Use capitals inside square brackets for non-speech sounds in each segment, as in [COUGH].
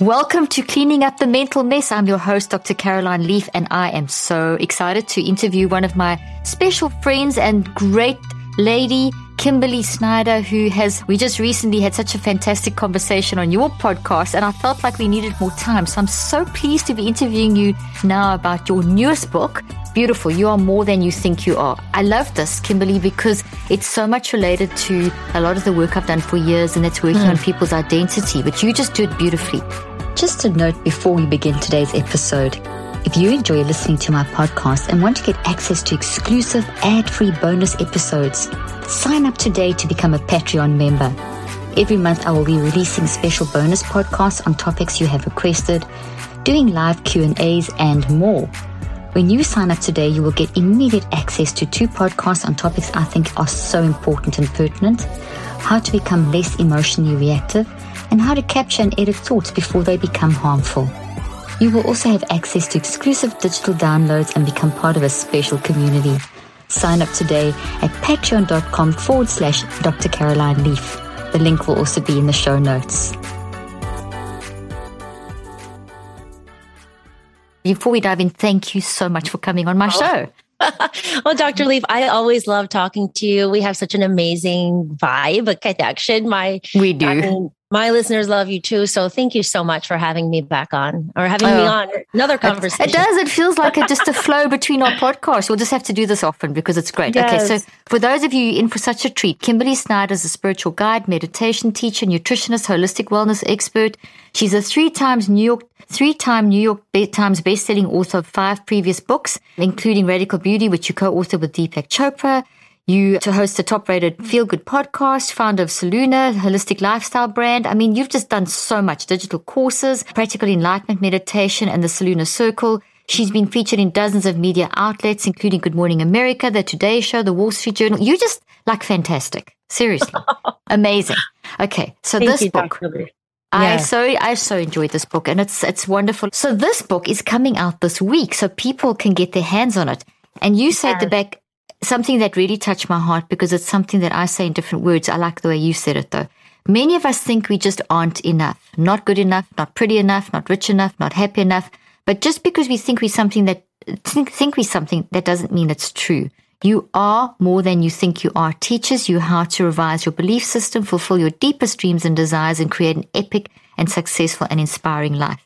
Welcome to Cleaning Up the Mental Mess. I'm your host, Dr. Caroline Leaf, and I am so excited to interview one of my special friends and great lady, Kimberly Snyder, who has, we just recently had such a fantastic conversation on your podcast, and I felt like we needed more time. So I'm so pleased to be interviewing you now about your newest book, Beautiful. You are more than you think you are. I love this, Kimberly, because it's so much related to a lot of the work I've done for years, and it's working mm. on people's identity, but you just do it beautifully. Just a note before we begin today's episode. If you enjoy listening to my podcast and want to get access to exclusive ad-free bonus episodes, sign up today to become a Patreon member. Every month I will be releasing special bonus podcasts on topics you have requested, doing live Q&As and more. When you sign up today, you will get immediate access to two podcasts on topics I think are so important and pertinent, how to become less emotionally reactive, and how to capture and edit thoughts before they become harmful. You will also have access to exclusive digital downloads and become part of a special community. Sign up today at patreon.com forward slash Dr. Caroline Leaf. The link will also be in the show notes. Before we dive in, thank you so much for coming on my oh. show. [LAUGHS] well, Dr. Leaf, I always love talking to you. We have such an amazing vibe, a connection. My we do. I mean, my listeners love you too. So thank you so much for having me back on or having oh, me on another conversation. It, does. It feels like a, just a [LAUGHS] flow between our podcasts. We'll just have to do this often because it's great. Yes. Okay. So for those of you in for such a treat, Kimberly Snyder is a spiritual guide, meditation teacher, nutritionist, holistic wellness expert. She's a three times New York three-time New York Times best-selling author of five previous books, including Radical Beauty, which you co-authored with Deepak Chopra. You to host a top-rated feel-good podcast, founder of Solluna, holistic lifestyle brand. I mean, you've just done so much digital courses, practical enlightenment meditation, and the Solluna Circle. She's been featured in dozens of media outlets, including Good Morning America, The Today Show, The Wall Street Journal. You just like fantastic. Seriously. [LAUGHS] Amazing. Okay. So Thank this you, book. I so I so enjoyed this book and it's it's wonderful. So this book is coming out this week so people can get their hands on it. And you said the back something that really touched my heart because it's something that I say in different words. I like the way you said it though. Many of us think we just aren't enough, not good enough, not pretty enough, not rich enough, not happy enough. But just because we think we something that think, think we something that doesn't mean it's true. You are more than you think you are. Teaches you how to revise your belief system, fulfill your deepest dreams and desires, and create an epic and successful and inspiring life.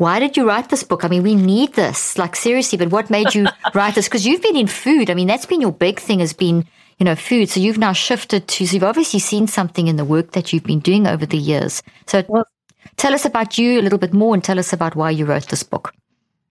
Why did you write this book? I mean, we need this, like seriously, but what made you [LAUGHS] write this? Because you've been in food. I mean, that's been your big thing has been, you know, food. So you've now shifted to, so you've obviously seen something in the work that you've been doing over the years. So well, tell us about you a little bit more and tell us about why you wrote this book.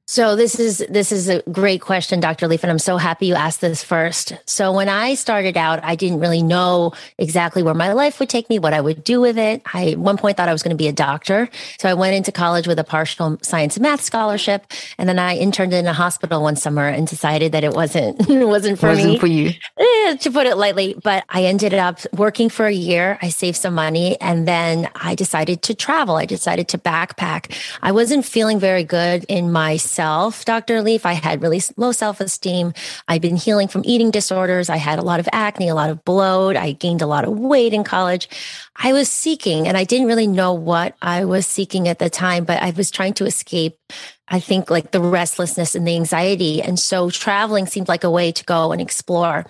So this is this is a great question, Dr. Leaf, and I'm so happy you asked this first. So when I started out, I didn't really know exactly where my life would take me, what I would do with it. I at one point thought I was going to be a doctor. So I went into college with a partial science and math scholarship, and then I interned in a hospital one summer and decided that it wasn't [LAUGHS] it wasn't for wasn't me. for you. Eh, to put it lightly, but I ended up working for a year. I saved some money and then I decided to travel. I decided to backpack. I wasn't feeling very good in my myself, Dr. Leaf. I had really low self esteem. I've been healing from eating disorders. I had a lot of acne, a lot of bloat. I gained a lot of weight in college. I was seeking and I didn't really know what I was seeking at the time, but I was trying to escape I think like the restlessness and the anxiety. And so traveling seemed like a way to go and explore.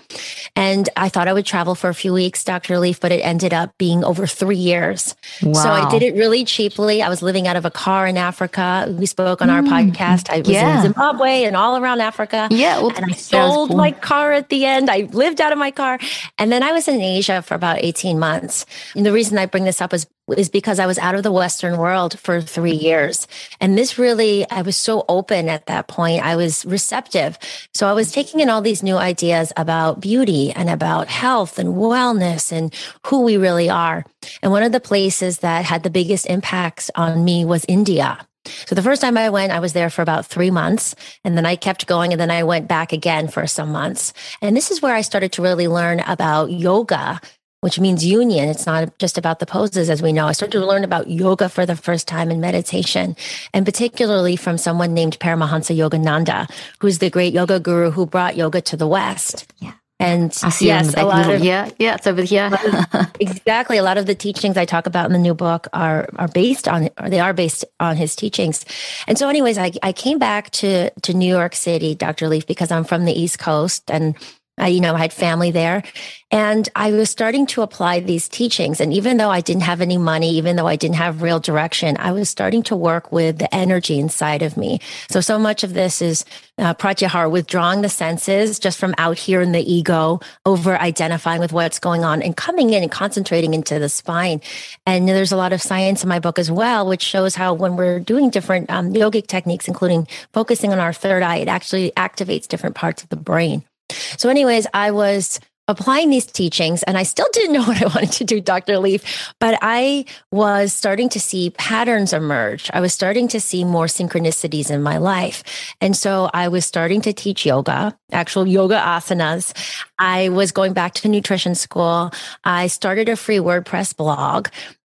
And I thought I would travel for a few weeks, Dr. Leaf, but it ended up being over three years. Wow. So I did it really cheaply. I was living out of a car in Africa. We spoke on our mm, podcast. I was yeah. in Zimbabwe and all around Africa. Yeah. Well, and I sold my car at the end. I lived out of my car. And then I was in Asia for about 18 months. And the reason I bring this up is is because I was out of the Western world for three years. And this really, I was so open at that point. I was receptive. So I was taking in all these new ideas about beauty and about health and wellness and who we really are. And one of the places that had the biggest impacts on me was India. So the first time I went, I was there for about three months and then I kept going and then I went back again for some months. And this is where I started to really learn about yoga which means union. It's not just about the poses, as we know. I started to learn about yoga for the first time in meditation, and particularly from someone named Paramahansa Yogananda, who's the great yoga guru who brought yoga to the West. Yeah. And yes, a lot of yeah, yeah, it's over here. [LAUGHS] exactly, a lot of the teachings I talk about in the new book are are based on, or they are based on his teachings. And so, anyways, I I came back to to New York City, Dr. Leaf, because I'm from the East Coast, and I, you know, I had family there and I was starting to apply these teachings. And even though I didn't have any money, even though I didn't have real direction, I was starting to work with the energy inside of me. So, so much of this is uh, pratyahara, withdrawing the senses just from out here in the ego, over identifying with what's going on and coming in and concentrating into the spine. And there's a lot of science in my book as well, which shows how when we're doing different um, yogic techniques, including focusing on our third eye, it actually activates different parts of the brain. So, anyways, I was applying these teachings and I still didn't [LAUGHS] know what I wanted to do, Dr. Leaf, but I was starting to see patterns emerge. I was starting to see more synchronicities in my life. And so I was starting to teach yoga, actual yoga asanas. I was going back to nutrition school. I started a free WordPress blog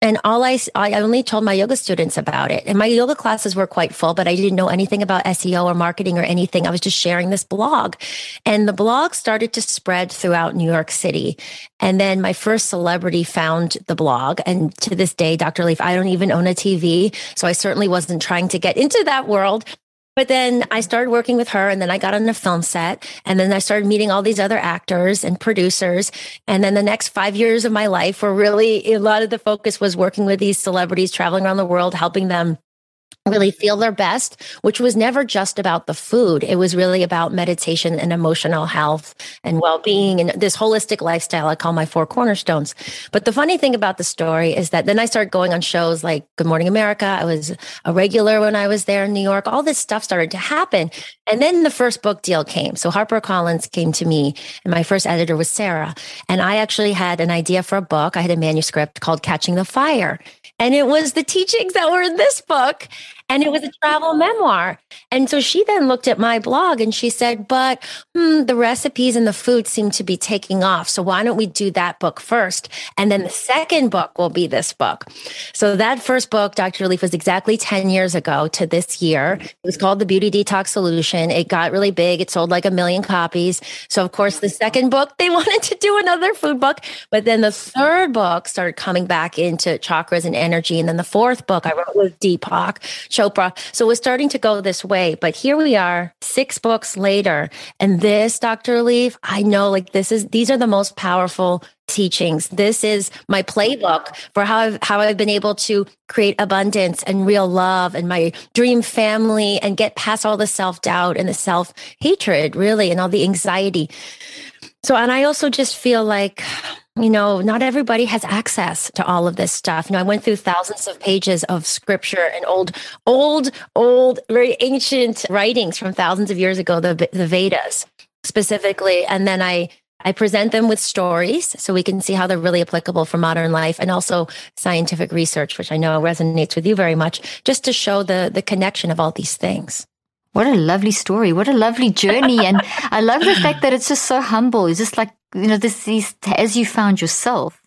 and all I, I only told my yoga students about it. And my yoga classes were quite full, but I didn't know anything about SEO or marketing or anything. I was just sharing this blog. And the blog started to spread throughout New York City. And then my first celebrity found the blog. And to this day, Dr. Leaf, I don't even own a TV. So I certainly wasn't trying to get into that world. But then I started working with her and then I got on a film set and then I started meeting all these other actors and producers. And then the next five years of my life were really a lot of the focus was working with these celebrities, traveling around the world, helping them really feel their best, which was never just about the food. It was really about meditation and emotional health and well being and this holistic lifestyle I call my four cornerstones. But the funny thing about the story is that then I started going on shows like Good Morning America. I was a regular when I was there in New York. All this stuff started to happen. And then the first book deal came. So HarperCollins came to me, and my first editor was Sarah. And I actually had an idea for a book. I had a manuscript called Catching the Fire. And it was the teachings that were in this book. And it was a travel memoir. And so she then looked at my blog and she said, But hmm, the recipes and the food seem to be taking off. So why don't we do that book first? And then the second book will be this book. So that first book, Dr. Leaf, was exactly 10 years ago to this year. It was called The Beauty Detox Solution. It got really big. It sold like a million copies. So, of course, the second book, they [LAUGHS] wanted to do another food book. But then the third book started coming back into chakras and energy. And then the fourth book I wrote was Deepak Chopra. So was starting to go this way. But here we are, six books later. And this, Dr. Leaf, I know like this is, these are the most powerful teachings. This is my playbook for how I've, how I've been able to create abundance and real love and my dream family and get past all the self doubt and the self hatred, really, and all the anxiety. So, and I also just feel like you know, not everybody has access to all of this stuff. You know, I went through thousands of pages of scripture and old, old, old, very ancient writings from thousands of years ago, the, the Vedas specifically. And then I, I present them with stories so we can see how they're really applicable for modern life and also scientific research, which I know resonates with you very much, just to show the, the connection of all these things. What a lovely story. What a lovely journey. And [LAUGHS] I love the fact that it's just so humble. It's just like, you know, this is as you found yourself.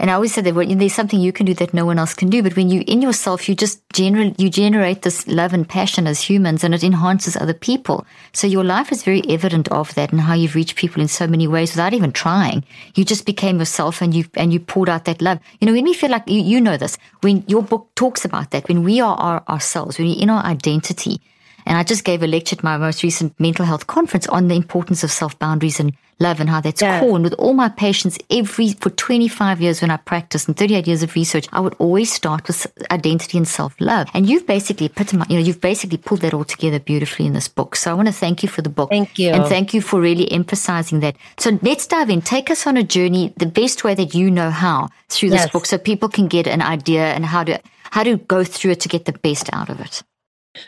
And I always said that there's something you can do that no one else can do, but when you in yourself, you just generate, you generate this love and passion as humans and it enhances other people. So your life is very evident of that and how you've reached people in so many ways without even trying. You just became yourself and you, and you poured out that love. You know, when we feel like you, you know this, when your book talks about that, when we are our, ourselves, when we're in our identity, and I just gave a lecture at my most recent mental health conference on the importance of self boundaries and love and how that's yeah. core. And with all my patients, every for 25 years when I practiced and 38 years of research, I would always start with identity and self love. And you've basically epitomized, you know, you've basically pulled that all together beautifully in this book. So I want to thank you for the book. Thank you. And thank you for really emphasizing that. So let's dive in. Take us on a journey, the best way that you know how through this yes. book so people can get an idea and how to, how to go through it to get the best out of it.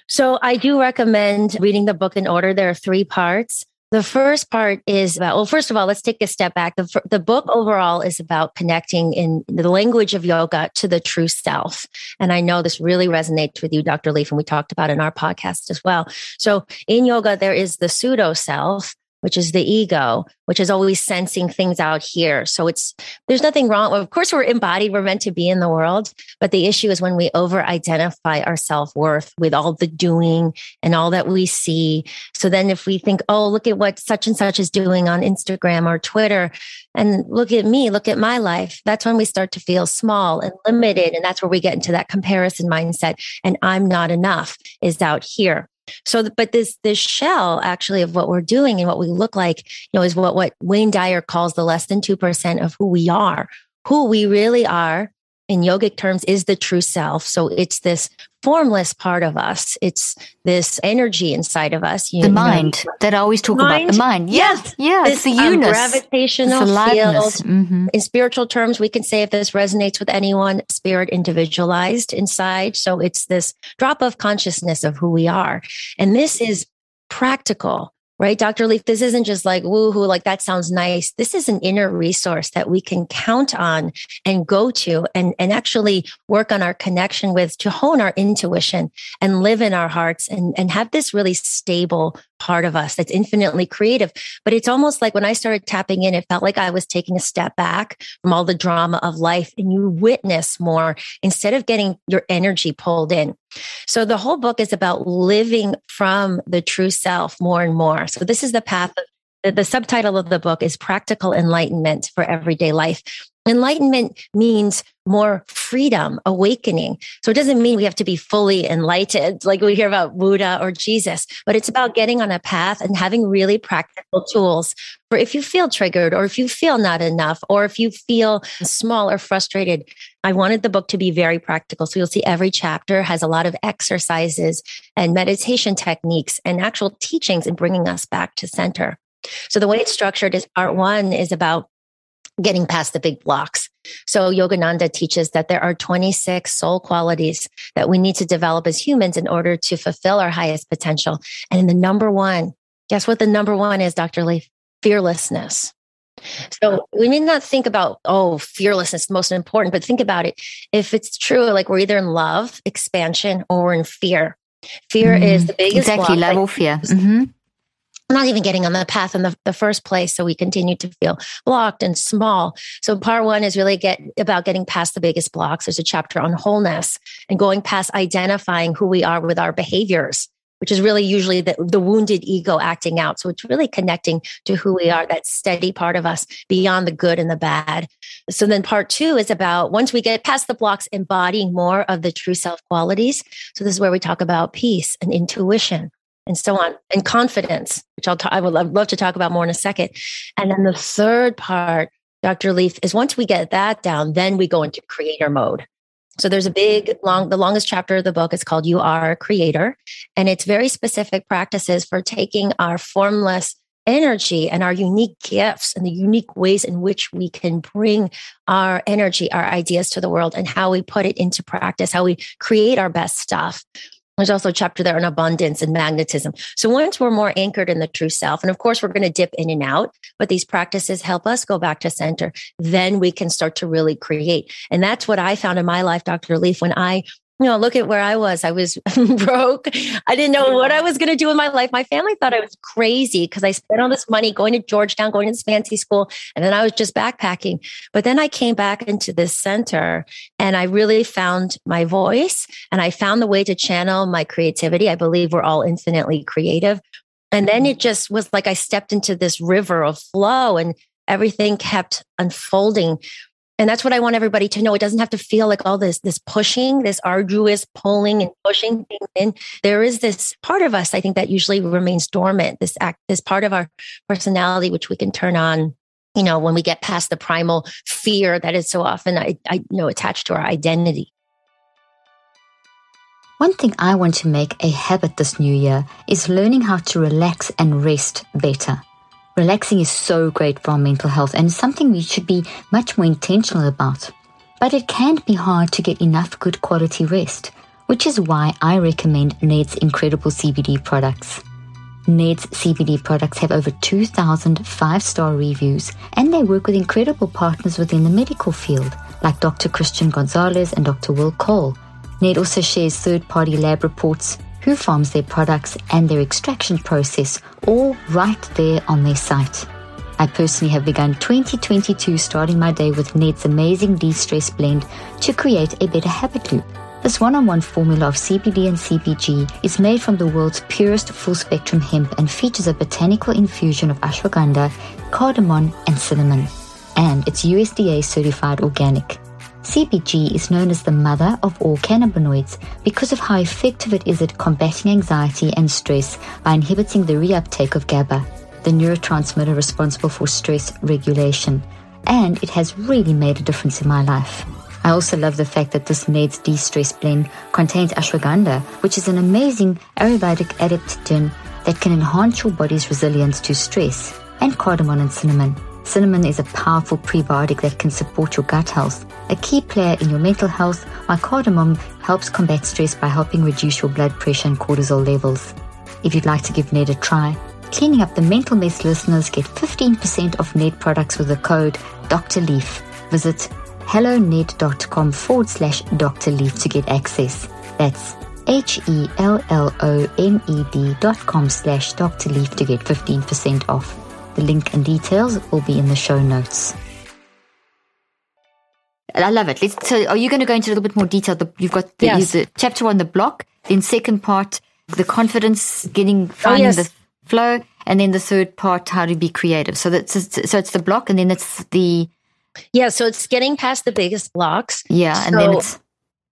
So I do recommend reading the book in order. There are three parts. The first part is about, well, first of all, let's take a step back. The, the book overall is about connecting in the language of yoga to the true self. And I know this really resonates with you, Dr. Leaf, and we talked about in our podcast as well. So in yoga, there is the pseudo self, which is the ego, which is always sensing things out here. So it's, there's nothing wrong. Of course, we're embodied, we're meant to be in the world. But the issue is when we over identify our self worth with all the doing and all that we see. So then if we think, oh, look at what such and such is doing on Instagram or Twitter, and look at me, look at my life, that's when we start to feel small and limited. And that's where we get into that comparison mindset. And I'm not enough is out here. So, but this this shell actually of what we're doing and what we look like, you know, is what what Wayne Dyer calls the less than two percent of who we are. Who we really are in yogic terms is the true self. So it's this formless part of us. It's this energy inside of us. You the know, mind that I always talk mind? about. The mind. Yes. Yeah. This, it's the um, gravitational field. Mm-hmm. In spiritual terms, we can say if this resonates with anyone, spirit individualized inside. So it's this drop of consciousness of who we are. And this is practical right? Dr. Leaf, this isn't just like woohoo, like that sounds nice. This is an inner resource that we can count on and go to and, and actually work on our connection with to hone our intuition and live in our hearts and, and have this really stable part of us that's infinitely creative. But it's almost like when I started tapping in, it felt like I was taking a step back from all the drama of life and you witness more instead of getting your energy pulled in. So the whole book is about living from the true self more and more. So this is the path of the subtitle of the book is practical enlightenment for everyday life Enlightenment means more freedom, awakening. So it doesn't mean we have to be fully enlightened like we hear about Buddha or Jesus, but it's about getting on a path and having really practical tools for if you feel triggered or if you feel not enough or if you feel small or frustrated. I wanted the book to be very practical. So you'll see every chapter has a lot of exercises and meditation techniques and actual teachings and bringing us back to center. So the way it's structured is part one is about getting past the big blocks. So Yogananda teaches that there are 26 soul qualities that we need to develop as humans in order to fulfill our highest potential. And the number one, guess what the number one is, Dr. Leaf? Fearlessness. So we may not think about, oh, fearlessness is most important, but think about it. If it's true, like we're either in love, expansion, or we're in fear. Fear mm, is the biggest exactly level fear. Mm-hmm not even getting on the path in the, the first place. So we continue to feel blocked and small. So part one is really get about getting past the biggest blocks. There's a chapter on wholeness and going past identifying who we are with our behaviors, which is really usually the, the wounded ego acting out. So it's really connecting to who we are, that steady part of us beyond the good and the bad. So then part two is about once we get past the blocks, embodying more of the true self qualities. So this is where we talk about peace and intuition and so on, and confidence, which I'll I would love, love to talk about more in a second. And then the third part, Dr. Leaf, is once we get that down, then we go into creator mode. So there's a big long the longest chapter of the book is called You Are a Creator and it's very specific practices for taking our formless energy and our unique gifts and the unique ways in which we can bring our energy, our ideas to the world and how we put it into practice, how we create our best stuff. There's also a chapter there on abundance and magnetism. So once we're more anchored in the true self, and of course we're going to dip in and out, but these practices help us go back to center. Then we can start to really create. And that's what I found in my life, Dr. Leaf, when I you know, look at where I was. I was [LAUGHS] broke. I didn't know what I was going to do in my life. My family thought I was crazy because I spent all this money going to Georgetown, going to this fancy school, and then I was just backpacking. But then I came back into this center and I really found my voice and I found the way to channel my creativity. I believe we're all infinitely creative. And then it mm-hmm. just was like I stepped into this river of flow and everything kept unfolding And that's what I want everybody to know. It doesn't have to feel like all this, this pushing, this arduous pulling and pushing things in. There is this part of us, I think, that usually remains dormant, this act, this part of our personality, which we can turn on you know, when we get past the primal fear that is so often, I, I you know, attached to our identity. One thing I want to make a habit this new year is learning how to relax and rest better. Relaxing is so great for our mental health and something we should be much more intentional about. But it can be hard to get enough good quality rest, which is why I recommend Ned's incredible CBD products. Ned's CBD products have over 2,000 five star reviews, and they work with incredible partners within the medical field, like Dr. Christian Gonzalez and Dr. Will Cole. Ned also shares third party lab reports who farms their products and their extraction process, all right there on their site. I personally have begun 2022 starting my day with Ned's amazing de stress blend to create a better habit loop. This one on one formula of CBD and CBG is made from the world's purest full spectrum hemp and features a botanical infusion of ashwagandha, cardamom, and cinnamon. And it's USDA certified organic. CBG is known as the mother of all cannabinoids because of how effective it is at combating anxiety and stress by inhibiting the reuptake of GABA, the neurotransmitter responsible for stress regulation. And it has really made a difference in my life. I also love the fact that this Ned's de-stress blend contains ashwagandha, which is an amazing Ayurvedic adaptogen that can enhance your body's resilience to stress, and cardamom and cinnamon. Cinnamon is a powerful prebiotic that can support your gut health, a key player in your mental health, while cardamom helps combat stress by helping reduce your blood pressure and cortisol levels. If you'd like to give Ned a try, Cleaning Up the Mental Mess listeners get 15% off Ned products with the code Dr. Leaf. Visit helloned.com forward slash Dr. Leaf to get access. That's H E L L O N E D dot com slash Dr. Leaf to get 15% off. The link and details will be in the show notes. I love it. Let's, so are you going to go into a little bit more detail? The, you've got the, yes. the chapter on the block, then second part, the confidence, getting oh, finding oh, yes. the flow, and then the third part, how to be creative. So that's so it's the block, and then it's the yeah. So it's getting past the biggest blocks. Yeah, and then it's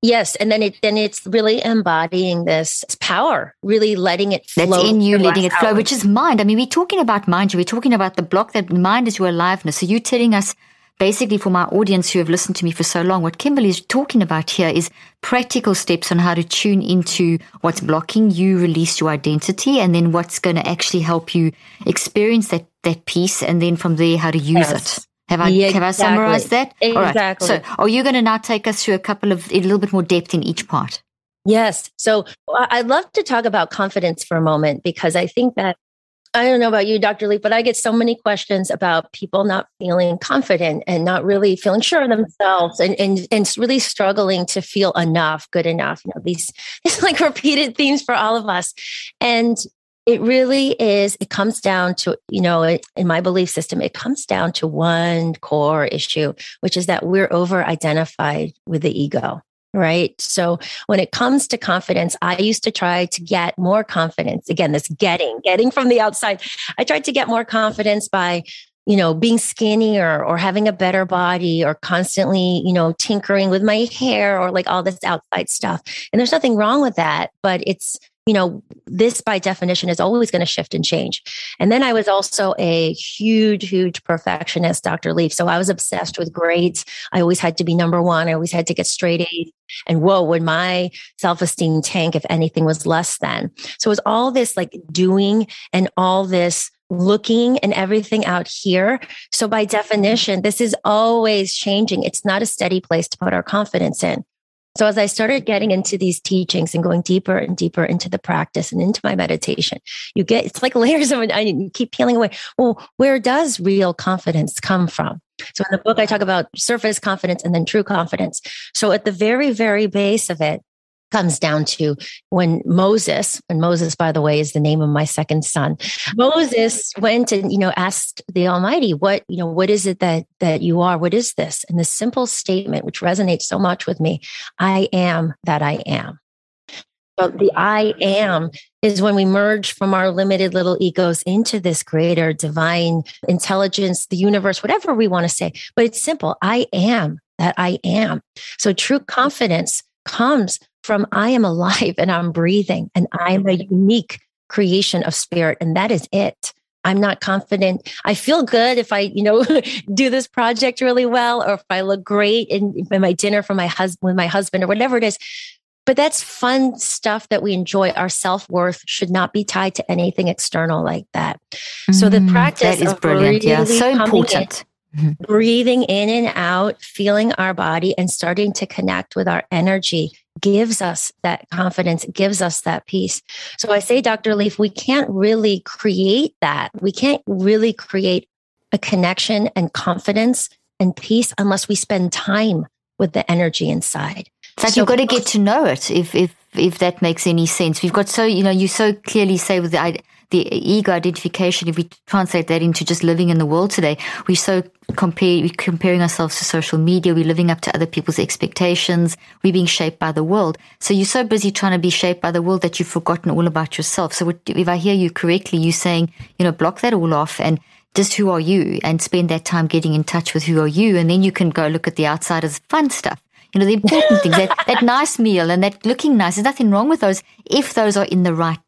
Yes, and then it then it's really embodying this power, really letting it flow. That's in you, letting it flow, which is mind. I mean, we're talking about mind. We're talking about the block that mind is your aliveness. So you're telling us, basically, for my audience who have listened to me for so long, what Kimberly is talking about here is practical steps on how to tune into what's blocking you, release your identity, and then what's going to actually help you experience that that peace, and then from there, how to use yes. it. Have I yeah, have I summarized that? Exactly. So, are you going to now take us through a couple of a little bit more depth in each part? Yes. So, I'd love to talk about confidence for a moment because I think that I don't know about you, Dr. Lee, but I get so many questions about people not feeling confident and not really feeling sure of themselves and, and, and really struggling to feel enough, good enough. You know, these, [LAUGHS] these like repeated themes for all of us. And it really is it comes down to you know in my belief system it comes down to one core issue which is that we're over identified with the ego right? So when it comes to confidence i used to try to get more confidence. Again this getting getting from the outside. I tried to get more confidence by you know being skinnier or having a better body or constantly you know tinkering with my hair or like all this outside stuff. And there's nothing wrong with that but it's you know, this by definition is always going to shift and change. And then I was also a huge, huge perfectionist, Dr. Leaf. So I was obsessed with grades. I always had to be number one. I always had to get straight A's. And whoa, would my self esteem tank if anything was less than? So it was all this like doing and all this looking and everything out here. So by definition, this is always changing. It's not a steady place to put our confidence in. So as I started getting into these teachings and going deeper and deeper into the practice and into my meditation, you get it's like [LAUGHS] layers of an onion. You keep peeling away. Well, where does real confidence come from? So in the book, I talk about surface confidence and then true confidence. So at the very, very base of it, comes down to when Moses, and Moses, by the way, is the name of my second son. Moses went and, you know, asked the Almighty, what, you know, what is it that, that you are? What is this? And the simple statement, which resonates so much with me, I am that I am. So the I am is when we merge from our limited little egos into this greater divine intelligence, the universe, whatever we want to say. But it's simple. I am that I am. So true confidence comes from I am alive and I'm breathing and I'm a unique creation of spirit. And that is it. I'm not confident. I feel good if I, you know, [LAUGHS] do this project really well, or if I look great in, in my dinner for my husband with my husband or whatever it is. But that's fun stuff that we enjoy. Our self worth should not be tied to anything external like that. Mm, so the mm, practice that is brilliant. Really yeah, so important. In, [LAUGHS] mm-hmm. breathing in and out, feeling our body, and starting to connect with our energy gives us that confidence, gives us that peace. So I say, Dr. Leaf, we can't really create that. We can't really create a connection and confidence and peace unless we spend time with the energy inside. It's like so, you've got to get to know it if, if, if that makes any sense. We've got so, you know, you so clearly say with the, the ego identification, if we translate that into just living in the world today, we so compare, we're comparing ourselves to social media. We're living up to other people's expectations. We're being shaped by the world. So you're so busy trying to be shaped by the world that you've forgotten all about yourself. So if I hear you correctly, you're saying, you know, block that all off and just who are you and spend that time getting in touch with who are you. And then you can go look at the outside as fun stuff. You know, the important things, that, that nice meal and that looking nice. There's nothing wrong with those if those are in the right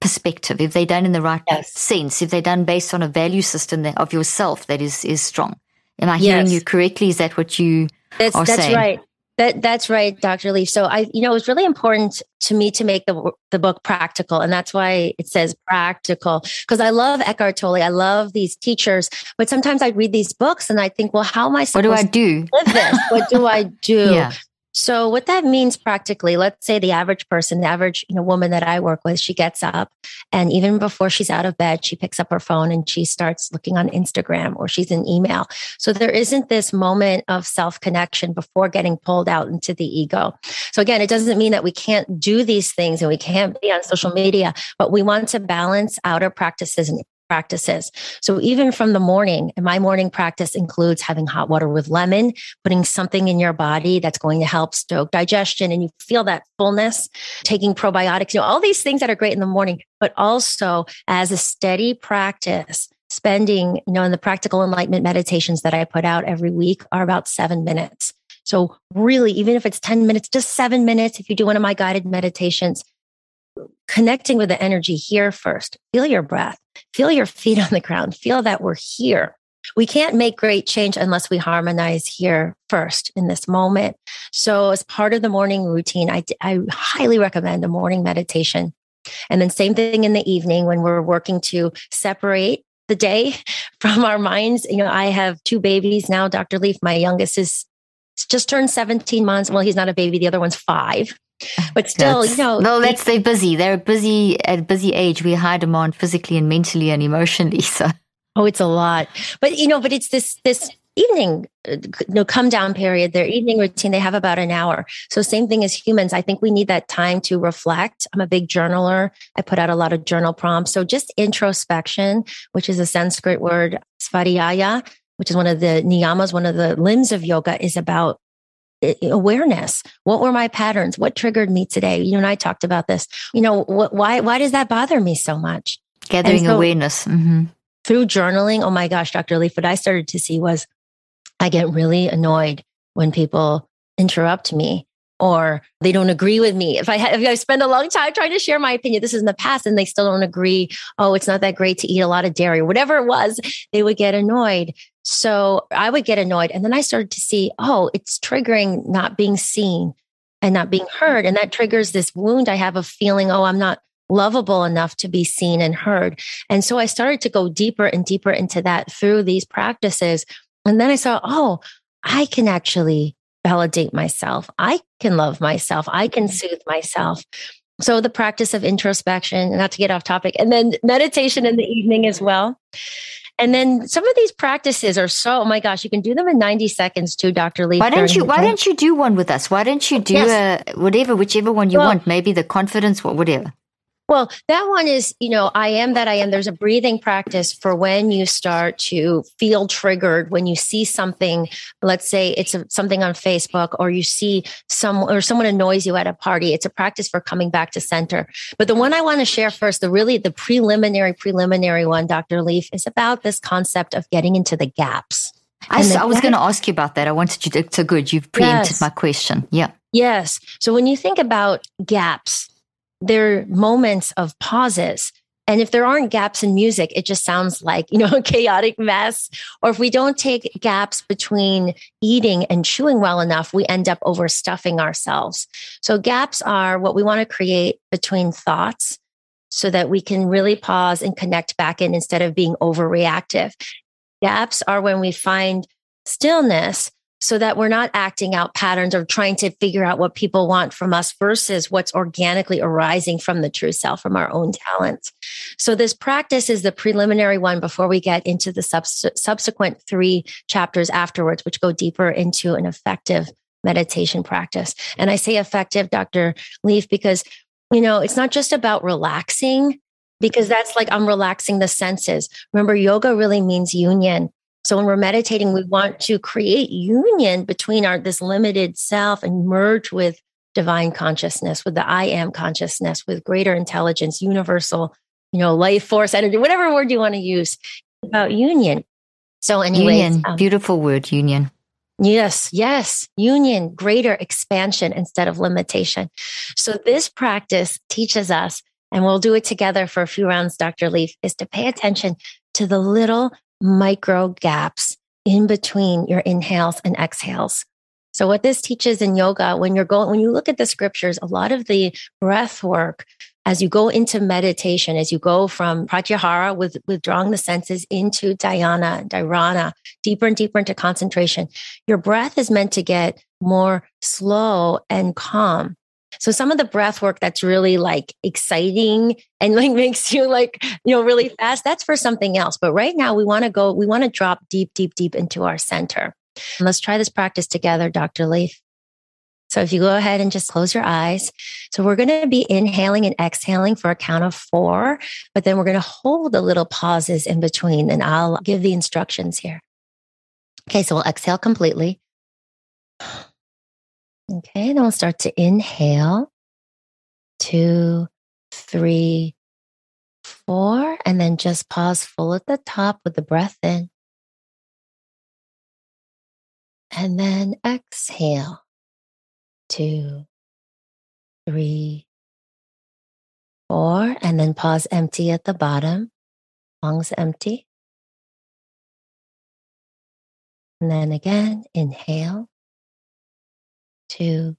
perspective, if they're done in the right yes. sense, if they're done based on a value system that, of yourself that is is strong. Am I hearing yes. you correctly? Is that what you that's, are that's saying? right. That that's right, Dr. Leaf. So I, you know, it was really important to me to make the the book practical, and that's why it says practical. Because I love Eckhart Tolle, I love these teachers, but sometimes I read these books and I think, well, how am I supposed what do I do? live this? what do I [LAUGHS] do? Yeah. So what that means practically, let's say the average person, the average you know woman that I work with, she gets up and even before she's out of bed, she picks up her phone and she starts looking on Instagram or she's in email. So there isn't this moment of self-connection before getting pulled out into the ego. So again, it doesn't mean that we can't do these things and we can't be on social media, but we want to balance outer practices and practices. So even from the morning, my morning practice includes having hot water with lemon, putting something in your body that's going to help stoke digestion and you feel that fullness, taking probiotics, you know, all these things that are great in the morning, but also as a steady practice, spending, you know, in the practical enlightenment meditations that I put out every week are about seven minutes. So really, even if it's 10 minutes, just seven minutes, if you do one of my guided meditations, connecting with the energy here first. Feel your breath, feel your feet on the ground, feel that we're here. We can't make great change unless we harmonize here first in this moment. So, as part of the morning routine, I, I highly recommend a morning meditation. And then, same thing in the evening when we're working to separate the day [LAUGHS] from our minds. You know, I have two babies now, Dr. Leaf. My youngest is just turned 17 months. Well, he's not a baby, the other one's five. But still, that's, you know. No, let's stay busy. They're busy at a busy age. We high demand physically and mentally and emotionally. [LAUGHS] So. Oh, it's a lot. But, you know, but it's this, this evening uh, you know, come down period, their evening routine, they have about an hour. So same thing as humans. I think we need that time to reflect. I'm a big journaler. I put out a lot of journal prompts. So just introspection, which is a Sanskrit word, svadhyaya, which is one of the niyamas, one of the limbs of yoga is about awareness what were my patterns what triggered me today you and i talked about this you know what, why why does that bother me so much gathering so awareness mm-hmm. through journaling oh my gosh dr leaf what i started to see was i get really annoyed when people interrupt me or they don't agree with me. If I, if I spend a long time trying to share my opinion, this is in the past, and they still don't agree. Oh, it's not that great to eat a lot of dairy, whatever it was, they would get annoyed. So I would get annoyed. And then I started to see, oh, it's triggering not being seen and not being heard. And that triggers this wound I have of feeling, oh, I'm not lovable enough to be seen and heard. And so I started to go deeper and deeper into that through these practices. And then I saw, oh, I can actually validate myself. I can love myself. I can mm-hmm. soothe myself. So the practice of introspection, not to get off topic, and then meditation in the evening as well. And then some of these practices are so, oh my gosh, you can do them in 90 seconds too, Dr. Lee. Why don't you, why don't you do one with us? Why don't you do yes. a, whatever, whichever one you well, want? Maybe the confidence, whatever. Well, that one is, you know, I am that I am. There's a breathing practice for when you start to feel triggered, when you see something, let's say it's a, something on Facebook or you see some or someone annoys you at a party. It's a practice for coming back to center. But the one I want to share first, the really the preliminary, preliminary one, Dr. Leaf, is about this concept of getting into the gaps. I, the I was going to ask you about that. I wanted you to, so good. You've preempted yes. my question. Yeah. Yes. So when you think about gaps, they're moments of pauses. And if there aren't gaps in music, it just sounds like, you know, [LAUGHS] a chaotic mess. Or if we don't take gaps between eating and chewing well enough, we end up overstuffing ourselves. So gaps are what we want to create between thoughts so that we can really pause and connect back in instead of being overreactive. Gaps are when we find stillness so that we're not acting out patterns or trying to figure out what people want from us versus what's organically arising from the true self, from our own talents. So this practice is the preliminary one before we get into the subs- subsequent three chapters afterwards, which go deeper into an effective meditation practice. And I say effective, Dr. Leaf, because, you know, it's not just about relaxing because that's like I'm relaxing the senses. Remember, yoga really means union. So when we're meditating, we want to create union between our this limited self and merge with divine consciousness, with the I am consciousness, with greater intelligence, universal, you know, life force, energy, whatever word you want to use about union. So anyway, union, um, beautiful word, union. Yes, yes, union, greater expansion instead of limitation. So this practice teaches us, and we'll do it together for a few rounds, Dr. Leaf, is to pay attention to the little micro gaps in between your inhales and exhales. So what this teaches in yoga, when you're going, when you look at the scriptures, a lot of the breath work as you go into meditation, as you go from pratyahara with withdrawing the senses into dhyana, dharana, deeper and deeper into concentration, your breath is meant to get more slow and calm. So some of the breath work that's really like exciting and like [LAUGHS] makes you like, you know, really fast, that's for something else. But right now we want to go, we want to drop deep, deep, deep into our center. And let's try this practice together, Dr. Leaf. So if you go ahead and just close your eyes. So we're going to be inhaling and exhaling for a count of four, but then we're going to hold the little pauses in between and I'll give the instructions here. Okay. So we'll exhale completely. Okay, then we'll start to inhale. Two, three, four, and then just pause full at the top with the breath in. And then exhale. Two, three, four, and then pause empty at the bottom. Lungs empty. And then again, inhale two,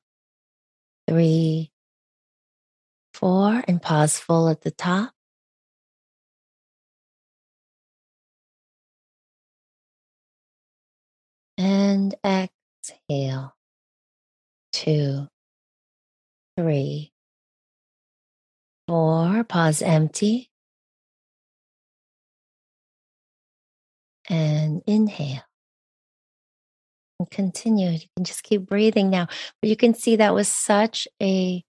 three, four, and pause full at the top. And exhale. Two, three, four. Pause empty. And inhale continue. You can just keep breathing now. But you can see that was such a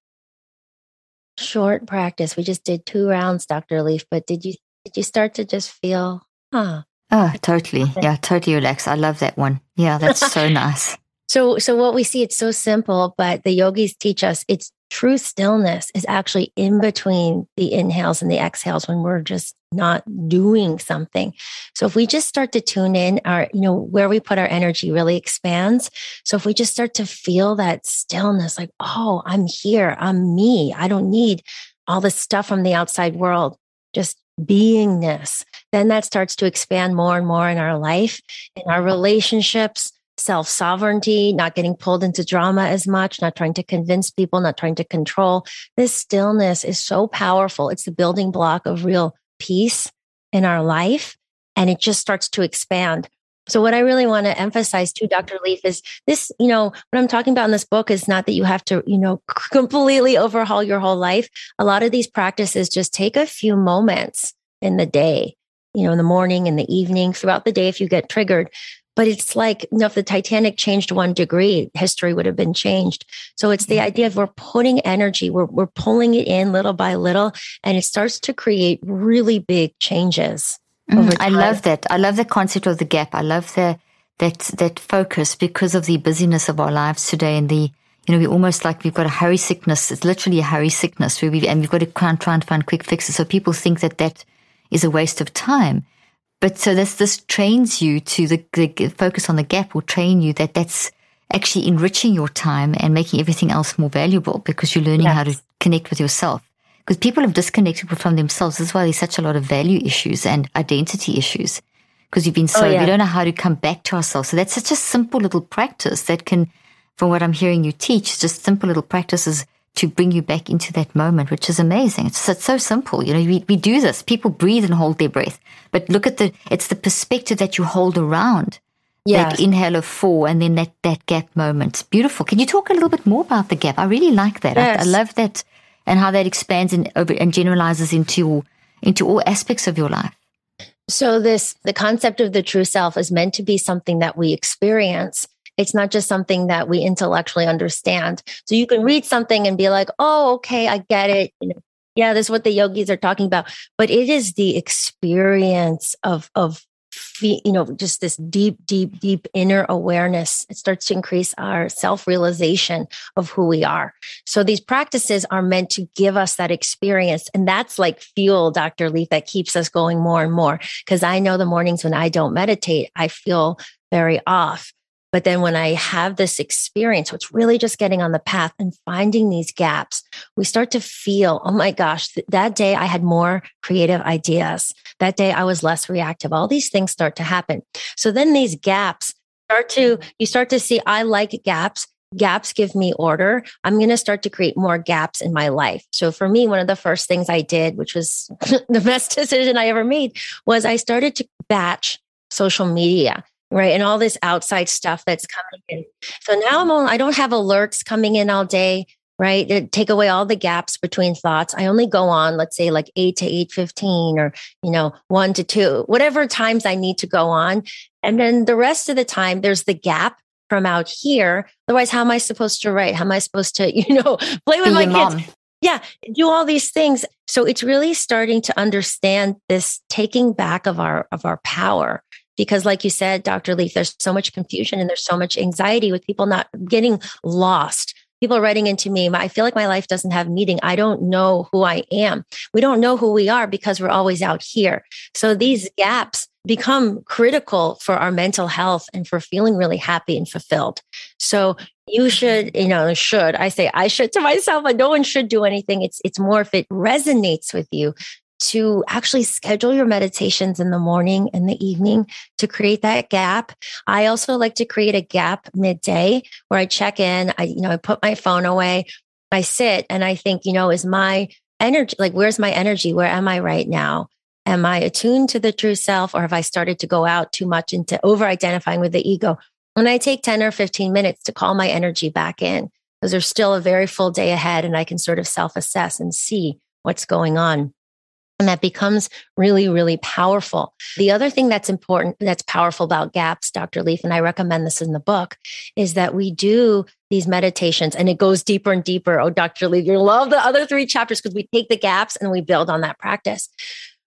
short practice. We just did two rounds, Dr. Leaf. But did you did you start to just feel, huh? Oh, totally. Yeah, totally relaxed. I love that one. Yeah, that's so [LAUGHS] nice. So so what we see, it's so simple, but the yogis teach us it's true stillness is actually in between the inhales and the exhales when we're just not doing something. So if we just start to tune in, our, you know, where we put our energy really expands. So if we just start to feel that stillness, like, oh, I'm here, I'm me, I don't need all this stuff from the outside world, just beingness, then that starts to expand more and more in our life, in our relationships, self sovereignty, not getting pulled into drama as much, not trying to convince people, not trying to control. This stillness is so powerful. It's the building block of real peace in our life. And it just starts to expand. So what I really want to emphasize too, Dr. Leaf, is this, you know, what I'm talking about in this book is not that you have to, you know, [LAUGHS] completely overhaul your whole life. A lot of these practices just take a few moments in the day, you know, in the morning, in the evening, throughout the day if you get triggered but it's like, you know, if the Titanic changed one degree, history would have been changed. So it's the idea of we're putting energy, we're, we're pulling it in little by little, and it starts to create really big changes. Mm, I love that. I love the concept of the gap. I love the that that focus because of the busyness of our lives today and the you know, we almost like we've got a hurry sickness. It's literally a hurry sickness where we and we've got to try and, try and find quick fixes. So people think that that is a waste of time. But so this, this trains you to the, the focus on the gap will train you that that's actually enriching your time and making everything else more valuable because you're learning yes. how to connect with yourself. Because people have disconnected from themselves. That's why there's such a lot of value issues and identity issues. Because you've been oh, so, oh, yeah. we don't know how to come back to ourselves. So that's such a simple little practice that can, from what I'm hearing you teach, just simple little practices to bring you back into that moment, which is amazing. It's, it's so simple. You know, we, we do this. People breathe and hold their breath, but look at the, it's the perspective that you hold around yes. that inhale of four and then that, that gap moment. It's beautiful. Can you talk a little bit more about the gap? I really like that. Yes. I, I, love that and how that expands and, and generalizes into, into all aspects of your life. So this, the concept of the true self is meant to be something that we experience it's not just something that we intellectually understand. So you can read something and be like, oh, okay, I get it. You know, yeah, this is what the yogis are talking about. But it is the experience of, of, you know, just this deep, deep, deep inner awareness. It starts to increase our self realization of who we are. So these practices are meant to give us that experience. And that's like fuel, Dr. Leaf, that keeps us going more and more. Cause I know the mornings when I don't meditate, I feel very off. But then when I have this experience, which really just getting on the path and finding these gaps, we start to feel, oh my gosh, th- that day I had more creative ideas. That day I was less reactive. All these things start to happen. So then these gaps start to, you start to see, I like gaps. Gaps give me order. I'm going to start to create more gaps in my life. So for me, one of the first things I did, which was [LAUGHS] the best [LAUGHS] decision I ever made, was I started to batch social media right? And all this outside stuff that's coming in. So now I'm on, I don't have alerts coming in all day, right? It take away all the gaps between thoughts. I only go on, let's say like eight to eight fifteen, or, you know, one to two, whatever times I need to go on. And then the rest of the time, there's the gap from out here. Otherwise, how am I supposed to write? How am I supposed to, [LAUGHS] you know, play with Be my kids? Mom. Yeah, do all these things. So it's really starting to understand this taking back of our of our power because like you said dr leaf there's so much confusion and there's so much anxiety with people not getting lost people writing into me i feel like my life doesn't have meaning. I don't know who i am. We don't know who we are because we're always out here. So these gaps become critical for our mental health and for feeling really happy and fulfilled. So you should you know should i say i should to myself but no one should do anything. It's it's more if it resonates with you to actually schedule your meditations in the morning and the evening to create that gap. I also like to create a gap midday where I check in, I, you know, I put my phone away, I sit and I think, you know, is my energy, like, where's my energy? Where am I right now? Am I attuned to the true self or have I started to go out too much into over identifying with the ego? When I take 10 or 15 minutes to call my energy back in, because there's still a very full day ahead and I can sort of self assess and see what's going on. And that becomes really, really powerful. The other thing that's important, that's powerful about gaps, Dr. Leaf, and I recommend this in the book, is that we do these meditations and it goes deeper and deeper. Oh, Dr. Leaf, you'll love the other three chapters because we take the gaps and we build on that practice.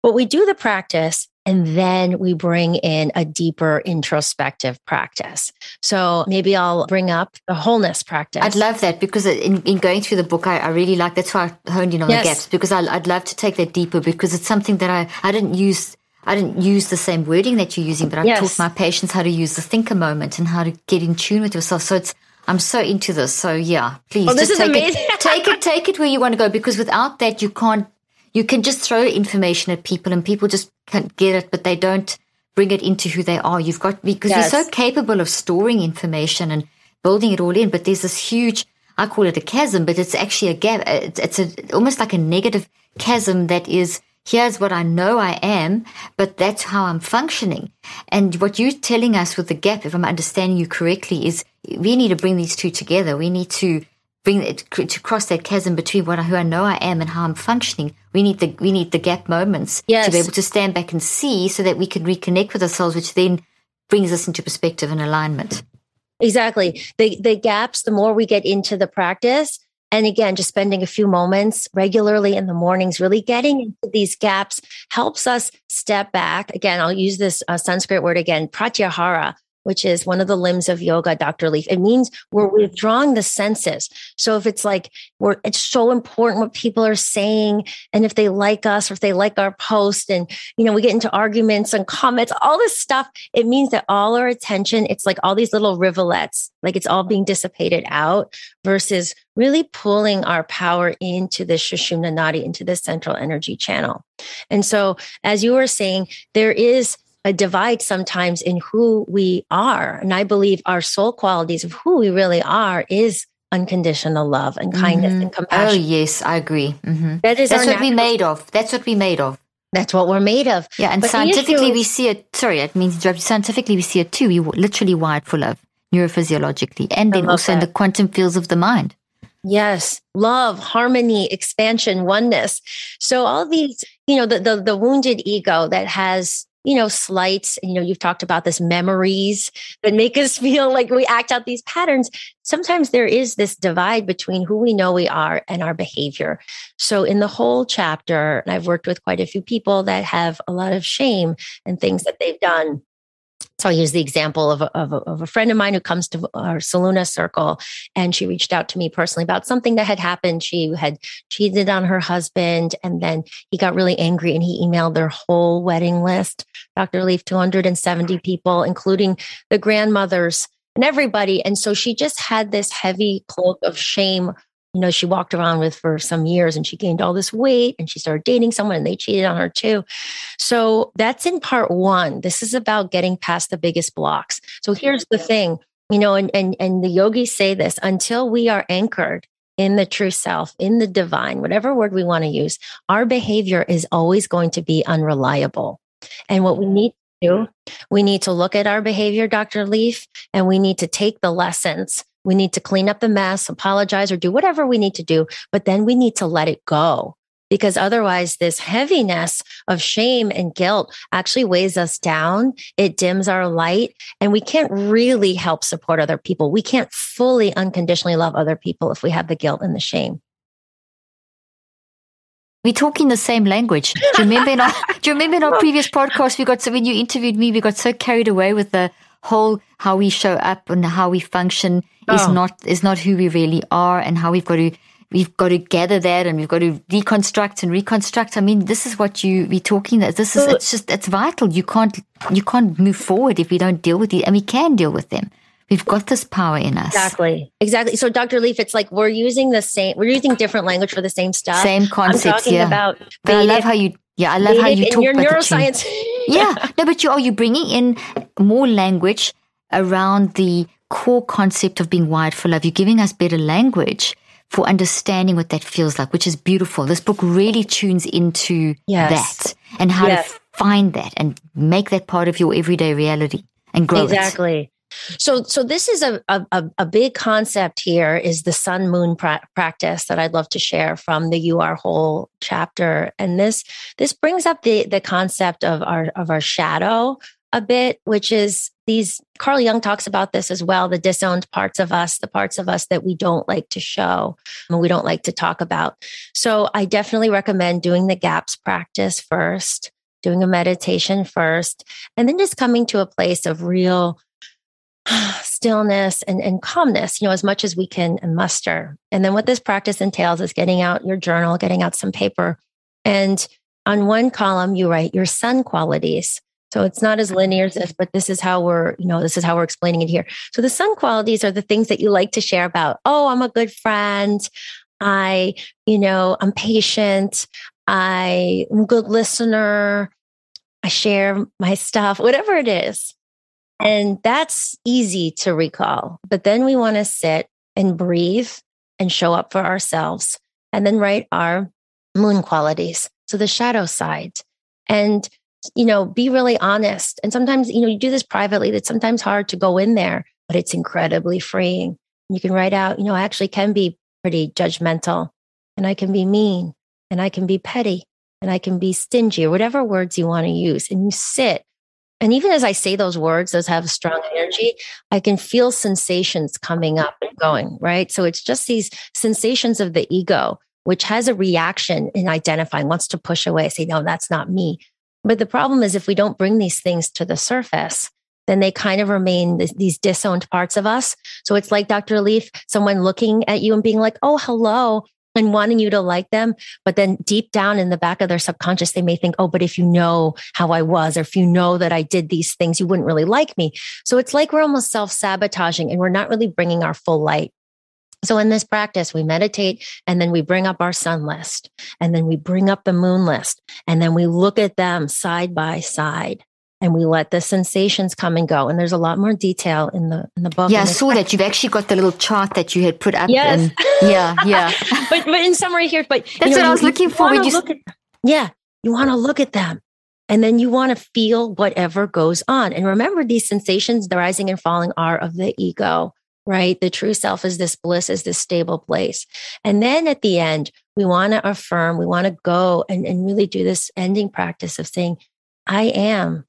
But we do the practice and then we bring in a deeper introspective practice. So maybe I'll bring up the wholeness practice. I'd love that because in, in going through the book, I, I, really like that's why I honed in on yes. the gaps because I, would love to take that deeper because it's something that I, I didn't use. I didn't use the same wording that you're using, but I yes. taught my patients how to use the thinker moment and how to get in tune with yourself. So it's I'm so into this. So yeah, please oh, is take it, [LAUGHS] take it, take it where you want to go because without that, you can't you can just throw information at people and people just can't get it, but they don't bring it into who they are. You've got, because yes. you're so capable of storing information and building it all in, but there's this huge, I call it a chasm, but it's actually a gap. It's, it's a, almost like a negative chasm that is, here's what I know I am, but that's how I'm functioning. And what you're telling us with the gap, if I'm understanding you correctly, is we need to bring these two together. We need to bring it to cross that chasm between what I, who I know I am and how I'm functioning. We need the we need the gap moments yes. to be able to stand back and see, so that we can reconnect with ourselves, which then brings us into perspective and alignment. Exactly. The the gaps, the more we get into the practice, and again, just spending a few moments regularly in the mornings, really getting into these gaps helps us step back. Again, I'll use this uh, Sanskrit word again, pratyahara, which is one of the limbs of yoga, Dr. Leaf. It means we're withdrawing the senses. So if it's like we're, it's so important what people are saying, and if they like us or if they like our post, and you know, we get into arguments and comments, all this stuff, it means that all our attention, it's like all these little rivulets, like it's all being dissipated out versus really pulling our power into the Sushumna Nadi, into the central energy channel. And so, as you were saying, there is a divide sometimes in who we are. And I believe our soul qualities of who we really are is unconditional love and kindness mm-hmm. and compassion. Oh, yes, I agree. Mm-hmm. That is That's what we're made of. That's what we're made of. That's what we're made of. Yeah, and but scientifically we see it. Sorry, it means scientifically we see it too. We literally wired for love, neurophysiologically, and then also that. in the quantum fields of the mind. Yes, love, harmony, expansion, oneness. So all these, you know, the the, the wounded ego that has you know, slights, you know, you've talked about this memories that make us [LAUGHS] feel like we act out these patterns. Sometimes there is this divide between who we know we are and our behavior. So in the whole chapter, and I've worked with quite a few people that have a lot of shame and things that they've done so I'll use the example of a, of, a, of a, friend of mine who comes to our Solluna circle, and she reached out to me personally about something that had happened. She had cheated on her husband, and then he got really angry and he emailed their whole wedding list. Dr. Leaf, 270 people, including the grandmothers and everybody. And so she just had this heavy cloak of shame you know, she walked around with for some years and she gained all this weight and she started dating someone and they cheated on her too. So that's in part one. This is about getting past the biggest blocks. So here's the thing, you know, and, and, and the yogis say this until we are anchored in the true self, in the divine, whatever word we want to use, our behavior is always going to be unreliable. And what we need to do, we need to look at our behavior, Dr. Leaf, and we need to take the lessons we need to clean up the mess, apologize, or do whatever we need to do. But then we need to let it go because otherwise, this heaviness of shame and guilt actually weighs us down. It dims our light, and we can't really help support other people. We can't fully unconditionally love other people if we have the guilt and the shame. We're talking the same language. Do you remember in our, [LAUGHS] do you remember in our previous podcast, we got so when you interviewed me, we got so carried away with the whole how we show up and how we function oh. is ah. not is not who we really are and how we've got to we've got to gather that and we've got to deconstruct and reconstruct. I mean, this is what you be talking that this is it's just it's vital. You can't you can't move forward if we don't deal with it and we can deal with them. We've got this power in us. Exactly. Exactly. So Dr. Leaf, it's like we're using the same we're using different language for the same stuff. Same concepts. yeah. about but I love how you yeah, I love how you talk your about neuroscience. [LAUGHS] yeah. [LAUGHS] No, but you are you bringing in more language around the core concept of being wired for love. You're giving us better language for understanding what that feels like, which is beautiful. This book really tunes into yes. that and how yes. to find that and make that part of your everyday reality and grow exactly. It. So, so this is a, a, a big concept here is the sun moon pra- practice that I'd love to share from the You Are Whole chapter. And this, this brings up the, the concept of our, of our shadow, a bit, which is these Carl Jung talks about this as well the disowned parts of us, the parts of us that we don't like to show and we don't like to talk about. So I definitely recommend doing the gaps practice first, doing a meditation first, and then just coming to a place of real [SIGHS] stillness and, and calmness, you know, as much as we can muster. And then what this practice entails is getting out your journal, getting out some paper. And on one column, you write your sun qualities. So it's not as linear as this, but this is how we're, you know, this is how we're explaining it here. So the sun qualities are the things that you like to share about. Oh, I'm a good friend. I, you know, I'm patient. I am a good listener. I share my stuff, whatever it is. And that's easy to recall. But then we want to sit and breathe and show up for ourselves and then write our moon qualities. So the shadow side. And you know, be really honest. And sometimes, you know, you do this privately. It's sometimes hard to go in there, but it's incredibly freeing. You can write out, you know, I actually can be pretty judgmental and I can be mean and I can be petty and I can be stingy or whatever words you want to use. And you sit And even as I say those words, those have strong energy, I can feel sensations coming up and going, right? So it's just these sensations of the ego, which has a reaction in identifying, wants to push away, say, no, that's not me. But the problem is if we don't bring these things to the surface, then they kind of remain these disowned parts of us. So it's like Dr. Leaf, someone looking at you and being like, oh, hello, and wanting you to like them. But then deep down in the back of their subconscious, they may think, oh, but if you know how I was, or if you know that I did these things, you wouldn't really like me. So it's like we're almost self sabotaging and we're not really bringing our full light. So in this practice, we meditate and then we bring up our sun list and then we bring up the moon list and then we look at them side by side and we let the sensations come and go. And there's a lot more detail in the in the book. Yeah, I saw that. You've actually got the little chart that you had put up. Yes. And, yeah, yeah. [LAUGHS] but but in summary here, but that's know, what I was looking for. When you look at, yeah, you want to look at them. And then you want to feel whatever goes on. And remember, these sensations, the rising and falling, are of the ego, right? The true self is this bliss, is this stable place. And then at the end, we want to affirm, we want to go and, and really do this ending practice of saying, I am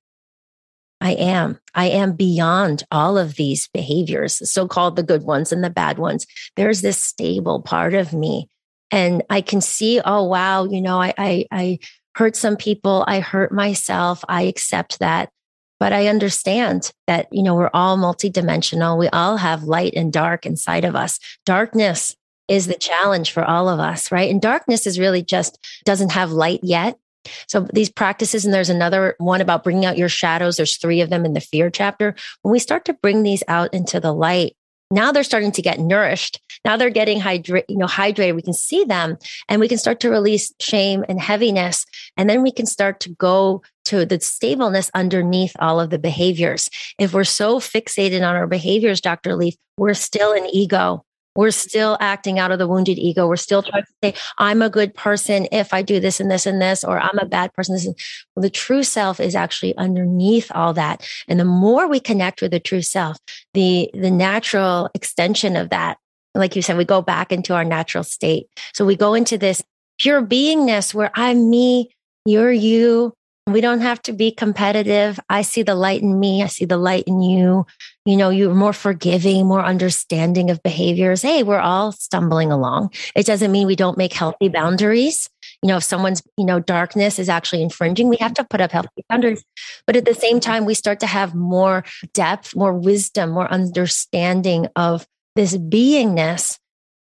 I am. I am beyond all of these behaviors, so called the good ones and the bad ones. There's this stable part of me. And I can see, oh, wow, you know, I, I, I hurt some people. I hurt myself. I accept that. But I understand that, you know, we're all multidimensional. We all have light and dark inside of us. Darkness is the challenge for all of us, right? And darkness is really just doesn't have light yet. So these practices, and there's another one about bringing out your shadows. There's three of them in the fear chapter. When we start to bring these out into the light, now they're starting to get nourished. Now they're getting hydrated, you know, hydrated. We can see them and we can start to release shame and heaviness. And then we can start to go to the stableness underneath all of the behaviors. If we're so fixated on our behaviors, Dr. Leaf, we're still an ego. We're still acting out of the wounded ego. We're still trying to say, I'm a good person if I do this and this and this, or I'm a bad person. This well, the true self is actually underneath all that. And the more we connect with the true self, the, the natural extension of that, like you said, we go back into our natural state. So we go into this pure beingness where I'm me, you're you, we don't have to be competitive. I see the light in me. I see the light in you. You know, you're more forgiving, more understanding of behaviors. Hey, we're all stumbling along. It doesn't mean we don't make healthy boundaries. You know, if someone's, you know, darkness is actually infringing, we have to put up healthy boundaries. But at the same time, we start to have more depth, more wisdom, more understanding of this beingness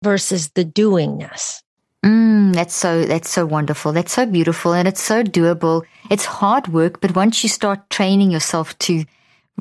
versus the doingness. Mm, that's so that's so wonderful. That's so beautiful and it's so doable. It's hard work, but once you start training yourself to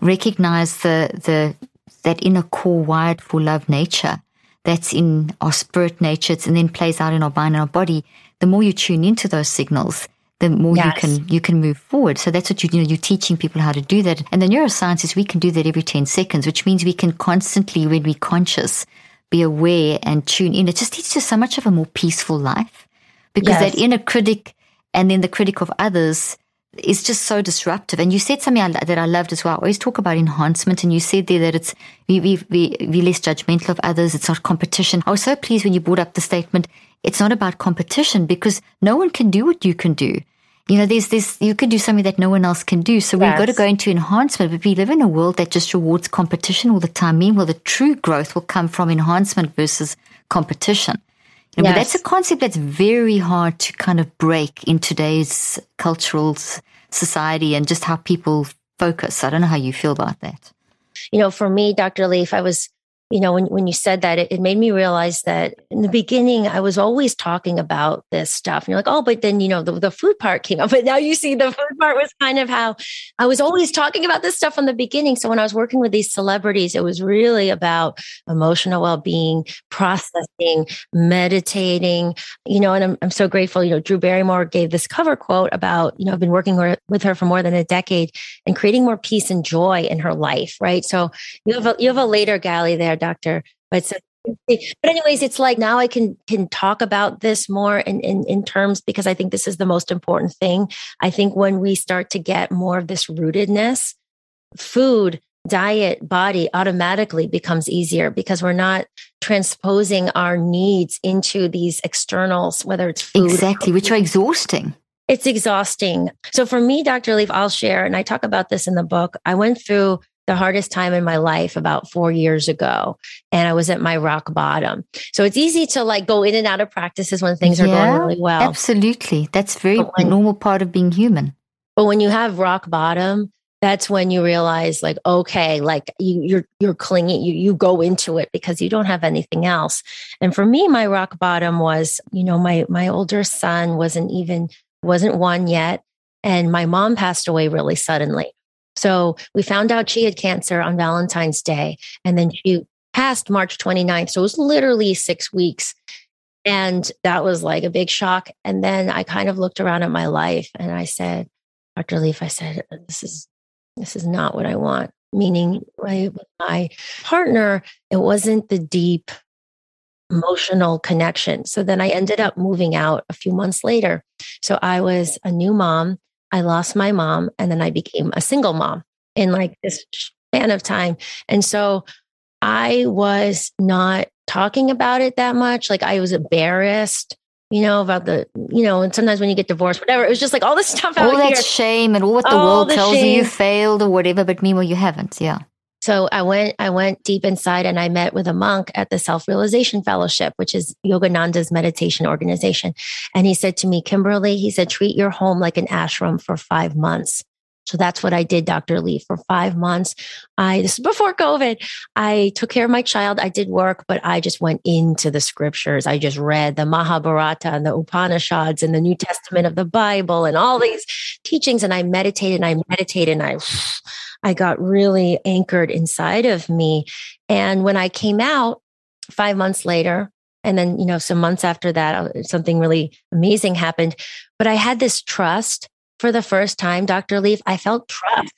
recognize the the that inner core wired for love nature that's in our spirit nature and then plays out in our mind and our body, the more you tune into those signals, the more yes. you can you can move forward. So that's what you, you know you're teaching people how to do that. And the neuroscience is we can do that every ten seconds, which means we can constantly, when we're conscious, be aware and tune in. It just leads to so much of a more peaceful life because yes. that inner critic and then the critic of others is just so disruptive. And you said something that I loved as well. I always talk about enhancement, and you said there that it's we we we we less judgmental of others. It's not competition. I was so pleased when you brought up the statement. It's not about competition because no one can do what you can do you know, there's this, you can do something that no one else can do. So yes. we've got to go into enhancement, but we live in a world that just rewards competition all the time. Meanwhile, the true growth will come from enhancement versus competition. Yes. But that's a concept that's very hard to kind of break in today's cultural society and just how people focus. I don't know how you feel about that. You know, for me, Dr. Leaf, I was you know, when, when you said that, it, it, made me realize that in the beginning, I was always talking about this stuff. And you're like, oh, but then, you know, the, the food part came up. [LAUGHS] But now you see the food part was kind of how I was always talking about this stuff from the beginning. So when I was working with these celebrities, it was really about emotional well being, processing, meditating, you know, and I'm, I'm so grateful. You know, Drew Barrymore gave this cover quote about, you know, I've been working with her for more than a decade and creating more peace and joy in her life. Right. So you have a, you have a later galley there doctor. But so, but anyways, it's like now I can can talk about this more in, in in terms because I think this is the most important thing. I think when we start to get more of this rootedness, food, diet, body automatically becomes easier because we're not transposing our needs into these externals, whether it's food. Exactly, which are exhausting. It's exhausting. So for me, Dr. Leaf, I'll share, and I talk about this in the book. I went through the hardest time in my life about four years ago, and I was at my rock bottom. So it's easy to like go in and out of practices when things yeah, are going really well. Absolutely. That's very when, normal part of being human. But when you have rock bottom, that's when you realize like okay like you, you're you're clinging you you go into it because you don't have anything else and for me my rock bottom was you know my my older son wasn't even wasn't one yet and my mom passed away really suddenly so we found out she had cancer on valentine's day and then she passed march 29th so it was literally six weeks and that was like a big shock and then i kind of looked around at my life and i said dr leaf i said this is this is not what I want. Meaning, right, my partner, it wasn't the deep emotional connection. So then I ended up moving out a few months later. So I was a new mom. I lost my mom, and then I became a single mom in like this span of time. And so I was not talking about it that much. Like I was embarrassed you know, about the, you know, and sometimes when you get divorced, whatever, it was just like all this stuff all that here. shame and all what the all world the tells shame. you you failed or whatever, but meanwhile you haven't. Yeah. So I went, I went deep inside and I met with a monk at the Self Realization Fellowship, which is Yogananda's meditation organization. And he said to me, Kimberly, he said, treat your home like an ashram for five months. So that's what I did, Dr. Lee, for five months. I, this is before COVID, I took care of my child. I did work, but I just went into the scriptures. I just read the Mahabharata and the Upanishads and the New Testament of the Bible and all these teachings. And I meditated and I meditated and I, I got really anchored inside of me. And when I came out five months later, and then, you know, some months after that, uh, something really amazing happened. But I had this trust for the first time, Dr. Leaf, I felt trust,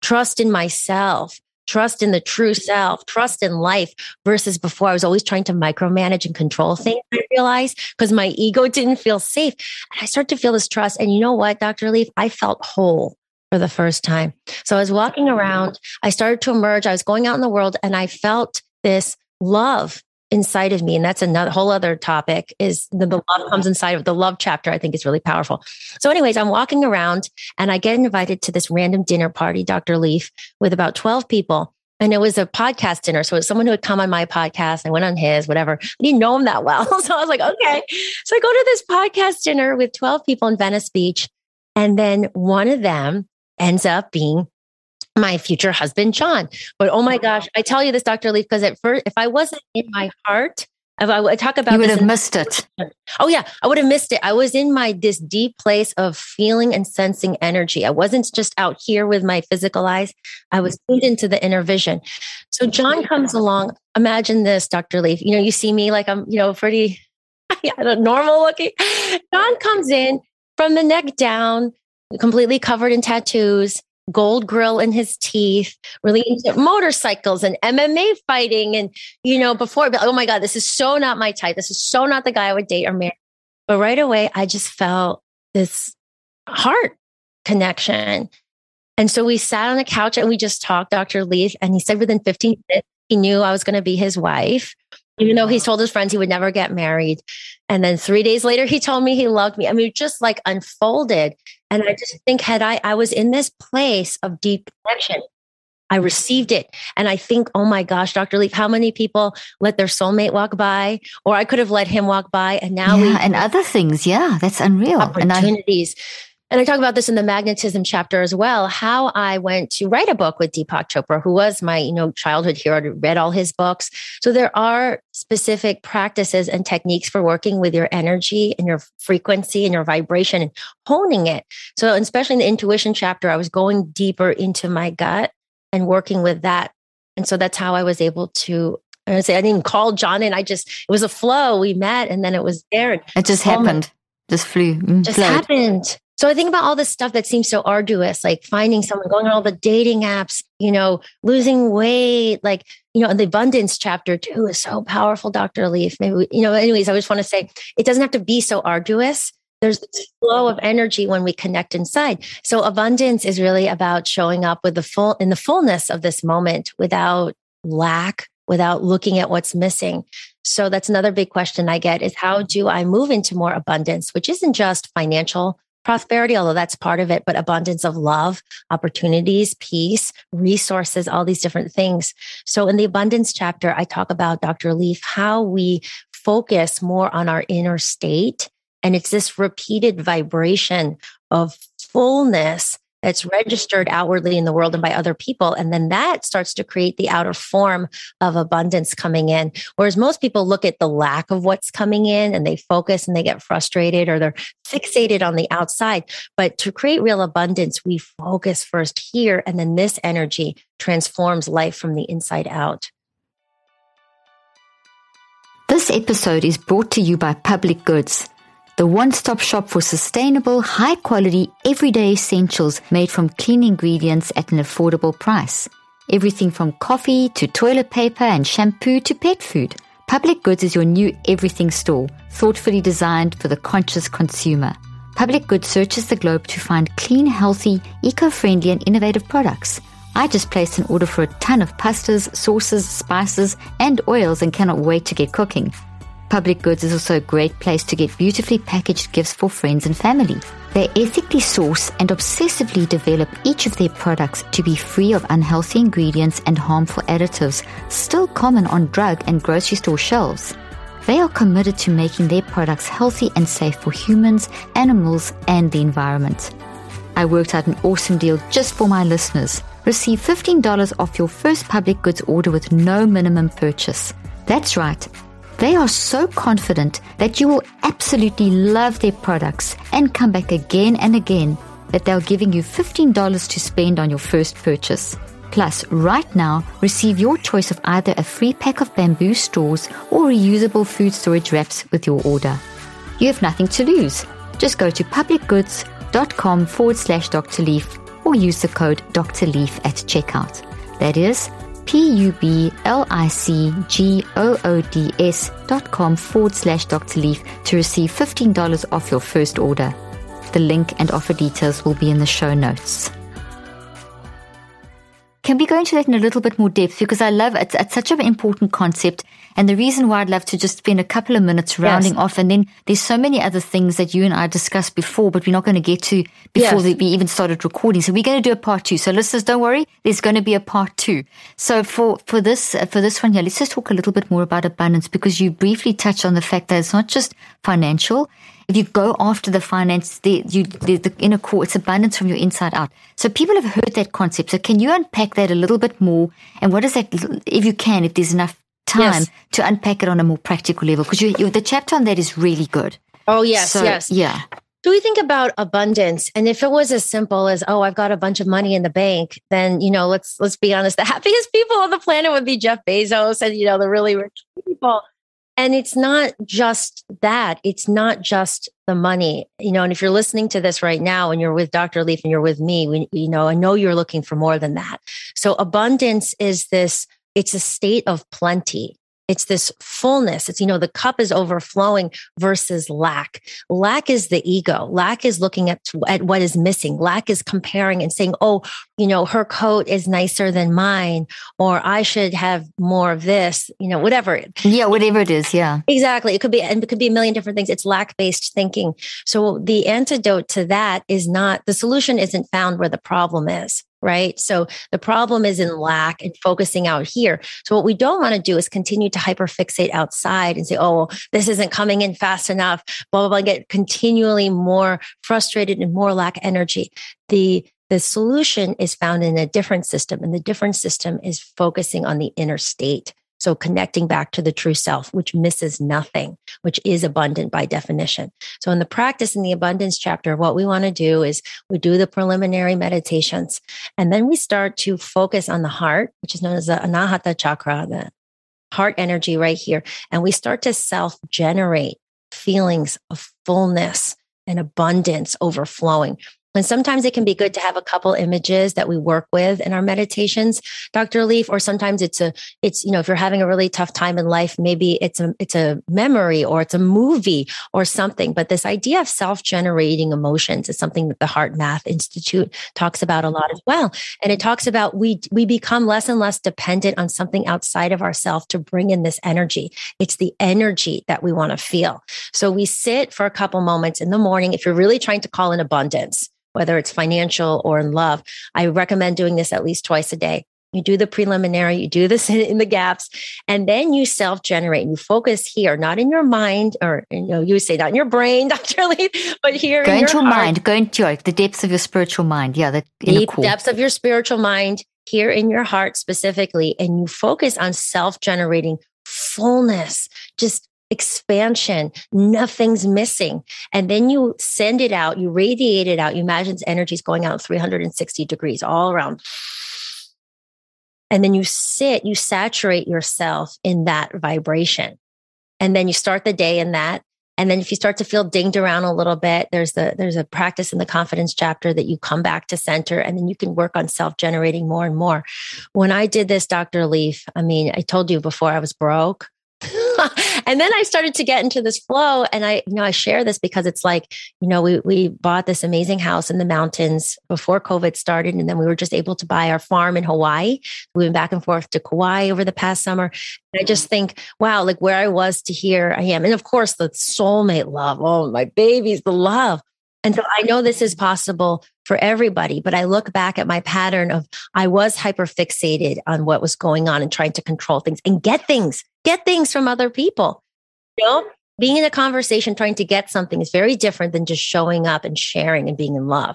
trust in myself, trust in the true self, trust in life versus before I was always trying to micromanage and control things. I realized because my ego didn't feel safe. And I started to feel this trust. And you know what, Dr. Leaf, I felt whole for the first time. So I was walking around, I started to emerge, I was going out in the world, and I felt this love inside of me. And that's another whole other topic is the, the love comes inside of the love chapter i think is really powerful. So anyways i'm walking around and i get invited to this random dinner party dr leaf with about 12 people. And it was a podcast dinner. So it was someone who had come on my podcast i went on his whatever. I didn't know him that well. [LAUGHS] So i was like okay. So i go to this podcast dinner with 12 people in venice beach. And then one of them ends up being my future husband, John. But oh my gosh, I tell you this, Dr. Leaf, because at first, if I wasn't in my heart, if I would talk about you would have missed it. Oh yeah, I would have missed it. I was in my this deep place of feeling and sensing energy. I wasn't just out here with my physical eyes. I was tuned into the inner vision. So John comes along. Imagine this, Dr. Leaf. You know, you see me like I'm, you know, pretty [LAUGHS] normal looking. John comes in from the neck down, completely covered in tattoos gold grill in his teeth, really into motorcycles and MMA fighting. And, you know, before, oh my God, this is so not my type. This is so not the guy I would date or marry. But right away, I just felt this heart connection. And so we sat on the couch and we just talked, Dr. Leaf, and he said within 15 minutes, he knew I was going to be his wife even though he told his friends he would never get married. And then three days later, he told me he loved me. I mean, just like unfolded. And I just think, had I, I was in this place of deep connection. I received it. And I think, oh my gosh, Dr. Leaf, how many people let their soulmate walk by? Or I could have let him walk by. And now yeah, we. And other things. Yeah, that's unreal. Opportunities. And I, and I talk about this in the magnetism chapter as well, how I went to write a book with Deepak Chopra, who was my, you know, childhood hero. I read all his books. So there are specific practices and techniques for working with your energy and your frequency and your vibration and honing it. So especially in the intuition chapter, I was going deeper into my gut and working with that. And so that's how I was able to I say I didn't call John and I just it was a flow. We met and then it was there. It just happened. Just flew. Mm, just flowed. happened. So I think about all this stuff that seems so arduous, like finding someone, going on all the dating apps, you know, losing weight, like, you know, the abundance chapter too is so powerful, Dr. Leaf. Maybe, we, you know, anyways, I just want to say it doesn't have to be so arduous. There's this flow of energy when we connect inside. So abundance is really about showing up with the full, in the fullness of this moment without lack, without looking at what's missing. So that's another big question I get is how do I move into more abundance, which isn't just financial prosperity, although that's part of it, but abundance of love, opportunities, peace, resources, all these different things. So in the abundance chapter, I talk about Dr. Leaf, how we focus more on our inner state. And it's this repeated vibration of fullness that's registered outwardly in the world and by other people. And then that starts to create the outer form of abundance coming in. Whereas most people look at the lack of what's coming in and they focus and they get frustrated or they're fixated on the outside. But to create real abundance, we focus first here. And then this energy transforms life from the inside out. This episode is brought to you by Public Goods the one stop shop for sustainable, high quality, everyday essentials made from clean ingredients at an affordable price. Everything from coffee to toilet paper and shampoo to pet food. Public Goods is your new everything store, thoughtfully designed for the conscious consumer. Public Goods searches the globe to find clean, healthy, eco friendly, and innovative products. I just placed an order for a ton of pastas, sauces, spices, and oils and cannot wait to get cooking. Public Goods is also a great place to get beautifully packaged gifts for friends and family. They ethically source and obsessively develop each of their products to be free of unhealthy ingredients and harmful additives still common on drug and grocery store shelves. They are committed to making their products healthy and safe for humans, animals, and the environment. I worked out an awesome deal just for my listeners. Receive $15 off your first public goods order with no minimum purchase. That's right. They are so confident that you will absolutely love their products and come back again and again that they're giving you $15 to spend on your first purchase. Plus, right now, receive your choice of either a free pack of bamboo straws or reusable food storage wraps with your order. You have nothing to lose. Just go to publicgoods.com forward slash Dr. Leaf or use the code Dr. Leaf at checkout. That is P-U-B-L-I-C-G-O-O-D-S dot com forward slash Dr. Leaf to receive $15 off your first order. The link and offer details will be in the show notes. Can we go into that in a little bit more depth? Because I love it. It's such an important concept. And the reason why I'd love to just spend a couple of minutes rounding yes. off, and then there's so many other things that you and I discussed before, but we're not going to get to before yes. we even started recording. So we're going to do a part two. So listeners, don't worry. There's going to be a part two. So for, for this, for this one here, let's just talk a little bit more about abundance because you briefly touched on the fact that it's not just financial if you go after the finance, the, you, the, the inner core, it's abundance from your inside out. So people have heard that concept. So can you unpack that a little bit more? And what is that, if you can, if there's enough time yes. to unpack it on a more practical level? Because you, you, the chapter on that is really good. Oh, yes, so, yes. Yeah. Do we think about abundance? And if it was as simple as, oh, I've got a bunch of money in the bank, then, you know, let's, let's be honest, the [LAUGHS] happiest people on the planet would be Jeff Bezos and, you know, the really rich people. And it's not just that. It's not just the money, you know. And if you're listening to this right now and you're with Dr. Leaf and you're with me, we, you know, I know you're looking for more than that. So abundance is this, it's a state of plenty. It's this fullness. It's, you know, the cup is overflowing versus lack. Lack is the ego. Lack is looking at, at what is missing. Lack is comparing and saying, oh, you know, her coat is nicer than mine, or I should have more of this, you know, whatever. Yeah, whatever it is. Yeah. Exactly. It could be, and it could be a million different things. It's lack based thinking. So the antidote to that is not, the solution isn't found where the problem is right? So the problem is in lack and focusing out here. So what we don't want to do is continue to hyperfixate outside and say, oh, well, this isn't coming in fast enough, blah, blah, blah, get continually more frustrated and more lack energy. The the solution is found in a different system, and the different system is focusing on the inner state. So connecting back to the true self, which misses nothing, which is abundant by definition. So in the practice in the abundance chapter, what we want to do is we do the preliminary meditations and then we start to focus on the heart, which is known as the anahata chakra, the heart energy right here. And we start to self generate feelings of fullness and abundance overflowing. And sometimes it can be good to have a couple images that we work with in our meditations, Dr. Leaf, or sometimes it's a, it's, you know, if you're having a really tough time in life, maybe it's a, it's a memory or it's a movie or something. But this idea of self-generating emotions is something that the HeartMath Institute talks about a lot as well. And it talks about we, we become less and less dependent on something outside of ourselves to bring in this energy. It's the energy that we want to feel. So we sit for a couple moments in the morning. If you're really trying to call in abundance, whether it's financial or in love. I recommend doing this at least twice a day. You do the preliminary, you do this [LAUGHS] in the gaps, and then you self generate you focus here, not in your mind or, you know, you say not in your brain, [LAUGHS] Dr. Lee, but here go in into your mind, go into your, the depths of your spiritual mind. Yeah, the deep depths of your spiritual mind here in your heart specifically, and you focus on self generating fullness, just expansion. Nothing's missing. And then you send it out, you radiate it out. You imagine energy is going out 360 degrees all around. And then you sit, you saturate yourself in that vibration. And then you start the day in that. And then if you start to feel dinged around a little bit, there's the there's a practice in the confidence chapter that you come back to center and then you can work on self-generating more and more. When I did this, Dr. Leaf, I mean, I told you before I was broke. [LAUGHS] and then I started to get into this flow. And I, you know, I share this because it's like, you know, we we bought this amazing house in the mountains before COVID started. And then we were just able to buy our farm in Hawaii. We went back and forth to Kauai over the past summer. And I just think, wow, like where I was to here I am. And of course, the soulmate love. Oh, my babies, the love. And so I know this is possible for everybody, but I look back at my pattern of I was hyper fixated on what was going on and trying to control things and get things, get things from other people. You know, being in a conversation, trying to get something is very different than just showing up and sharing and being in love.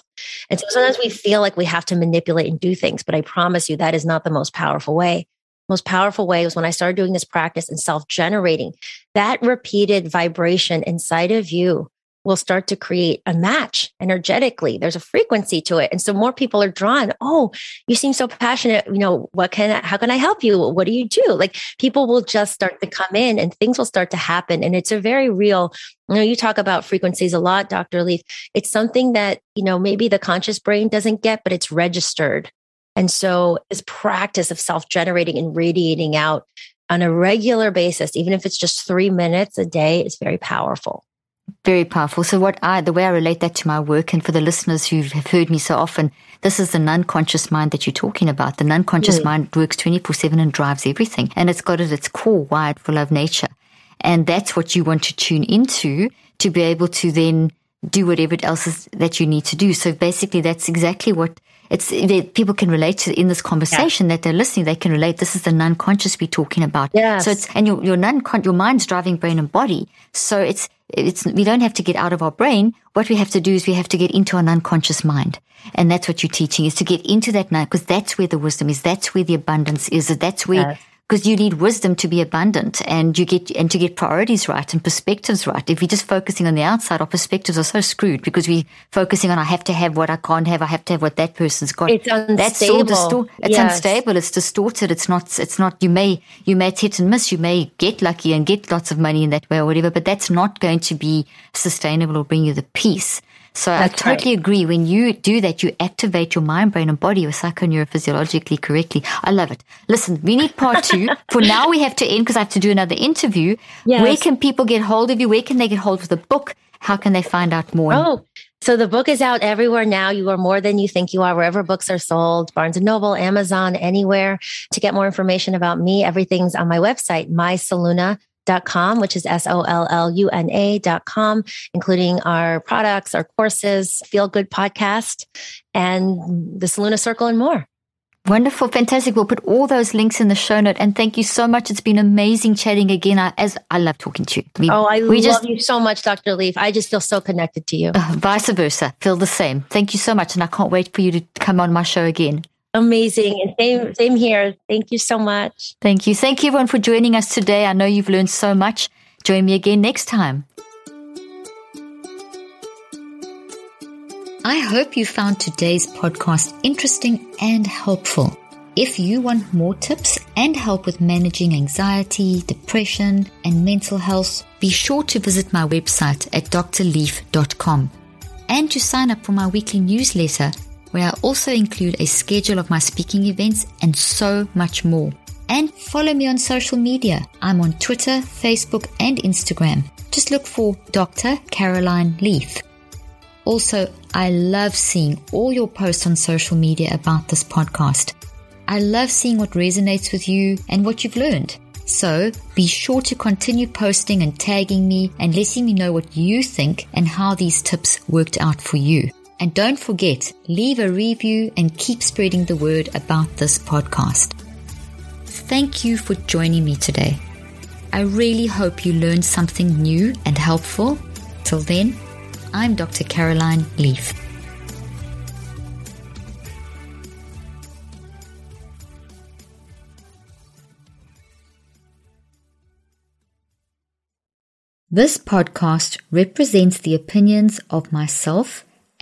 And so sometimes we feel like we have to manipulate and do things, but I promise you that is not the most powerful way. Most powerful way was when I started doing this practice and self generating that repeated vibration inside of you will start to create a match energetically. There's a frequency to it. And so more people are drawn. Oh, you seem so passionate. You know, what can, I, how can I help you? What do you do? Like people will just start to come in and things will start to happen. And it's a very real, you know, you talk about frequencies a lot, Dr. Leaf. It's something that, you know, maybe the conscious brain doesn't get, but it's registered. And so this practice of self generating and radiating out on a regular basis, even if it's just three minutes a day, is very powerful. Very powerful. So what I, the way I relate that to my work and for the listeners who have heard me so often, this is the non-conscious mind that you're talking about. The non-conscious mm. mind works 24 seven and drives everything. And it's got at its core wired for love nature. And that's what you want to tune into to be able to then do whatever else is that you need to do. So basically that's exactly what it's people can relate to in this conversation yeah. that they're listening. They can relate. This is the non-conscious we're talking about. Yes. So it's and your your non your mind's driving brain and body. So it's it's we don't have to get out of our brain. What we have to do is we have to get into our unconscious mind, and that's what you're teaching is to get into that now because that's where the wisdom is. That's where the abundance is. That's where. Yes because you need wisdom to be abundant and you get and to get priorities right and perspectives right. If you're just focusing on the outside, our perspectives are so screwed because we're focusing on I have to have what I can't have, I have to have what that person's got. It's unstable. That's all distor- It's yes. unstable. It's distorted. It's not. It's not. You may you may hit and miss. You may get lucky and get lots of money in that way or whatever, but that's not going to be sustainable or bring you the peace. So That's I totally right. agree. When you do that, you activate your mind, brain, and body or psychoneurophysiologically correctly. I love it. Listen, we need part two. [LAUGHS] For now, we have to end because I have to do another interview. Yes. Where can people get hold of you? Where can they get hold of the book? How can they find out more? Oh, so the book is out everywhere now. You are more than you think you are, wherever books are sold, Barnes and Noble, Amazon, anywhere. To get more information about me, everything's on my website, mysolluna.com dot com, which is S O L L U N A dot com, including our products, our courses, Feel Good podcast, and the Solluna Circle and more. Wonderful, fantastic. We'll put all those links in the show note. And thank you so much. It's been amazing chatting again. I, as I love talking to you. We, oh, I we love just, you so much, Dr. Leaf. I just feel so connected to you. Uh, [LAUGHS] vice versa. Feel the same. Thank you so much. And I can't wait for you to come on my show again. Amazing. And same, same here. Thank you so much. Thank you. Thank you everyone for joining us today. I know you've learned so much. Join me again next time. I hope you found today's podcast interesting and helpful. If you want more tips and help with managing anxiety, depression, and mental health, be sure to visit my website at drleaf.com. and to sign up for my weekly newsletter, where I also include a schedule of my speaking events and so much more. And follow me on social media. I'm on Twitter, Facebook, and Instagram. Just look for Dr. Caroline Leaf. Also, I love seeing all your posts on social media about this podcast. I love seeing what resonates with you and what you've learned. So be sure to continue posting and tagging me and letting me know what you think and how these tips worked out for you. And don't forget, leave a review and keep spreading the word about this podcast. Thank you for joining me today. I really hope you learned something new and helpful. Till then, I'm Dr. Caroline Leaf. This podcast represents the opinions of myself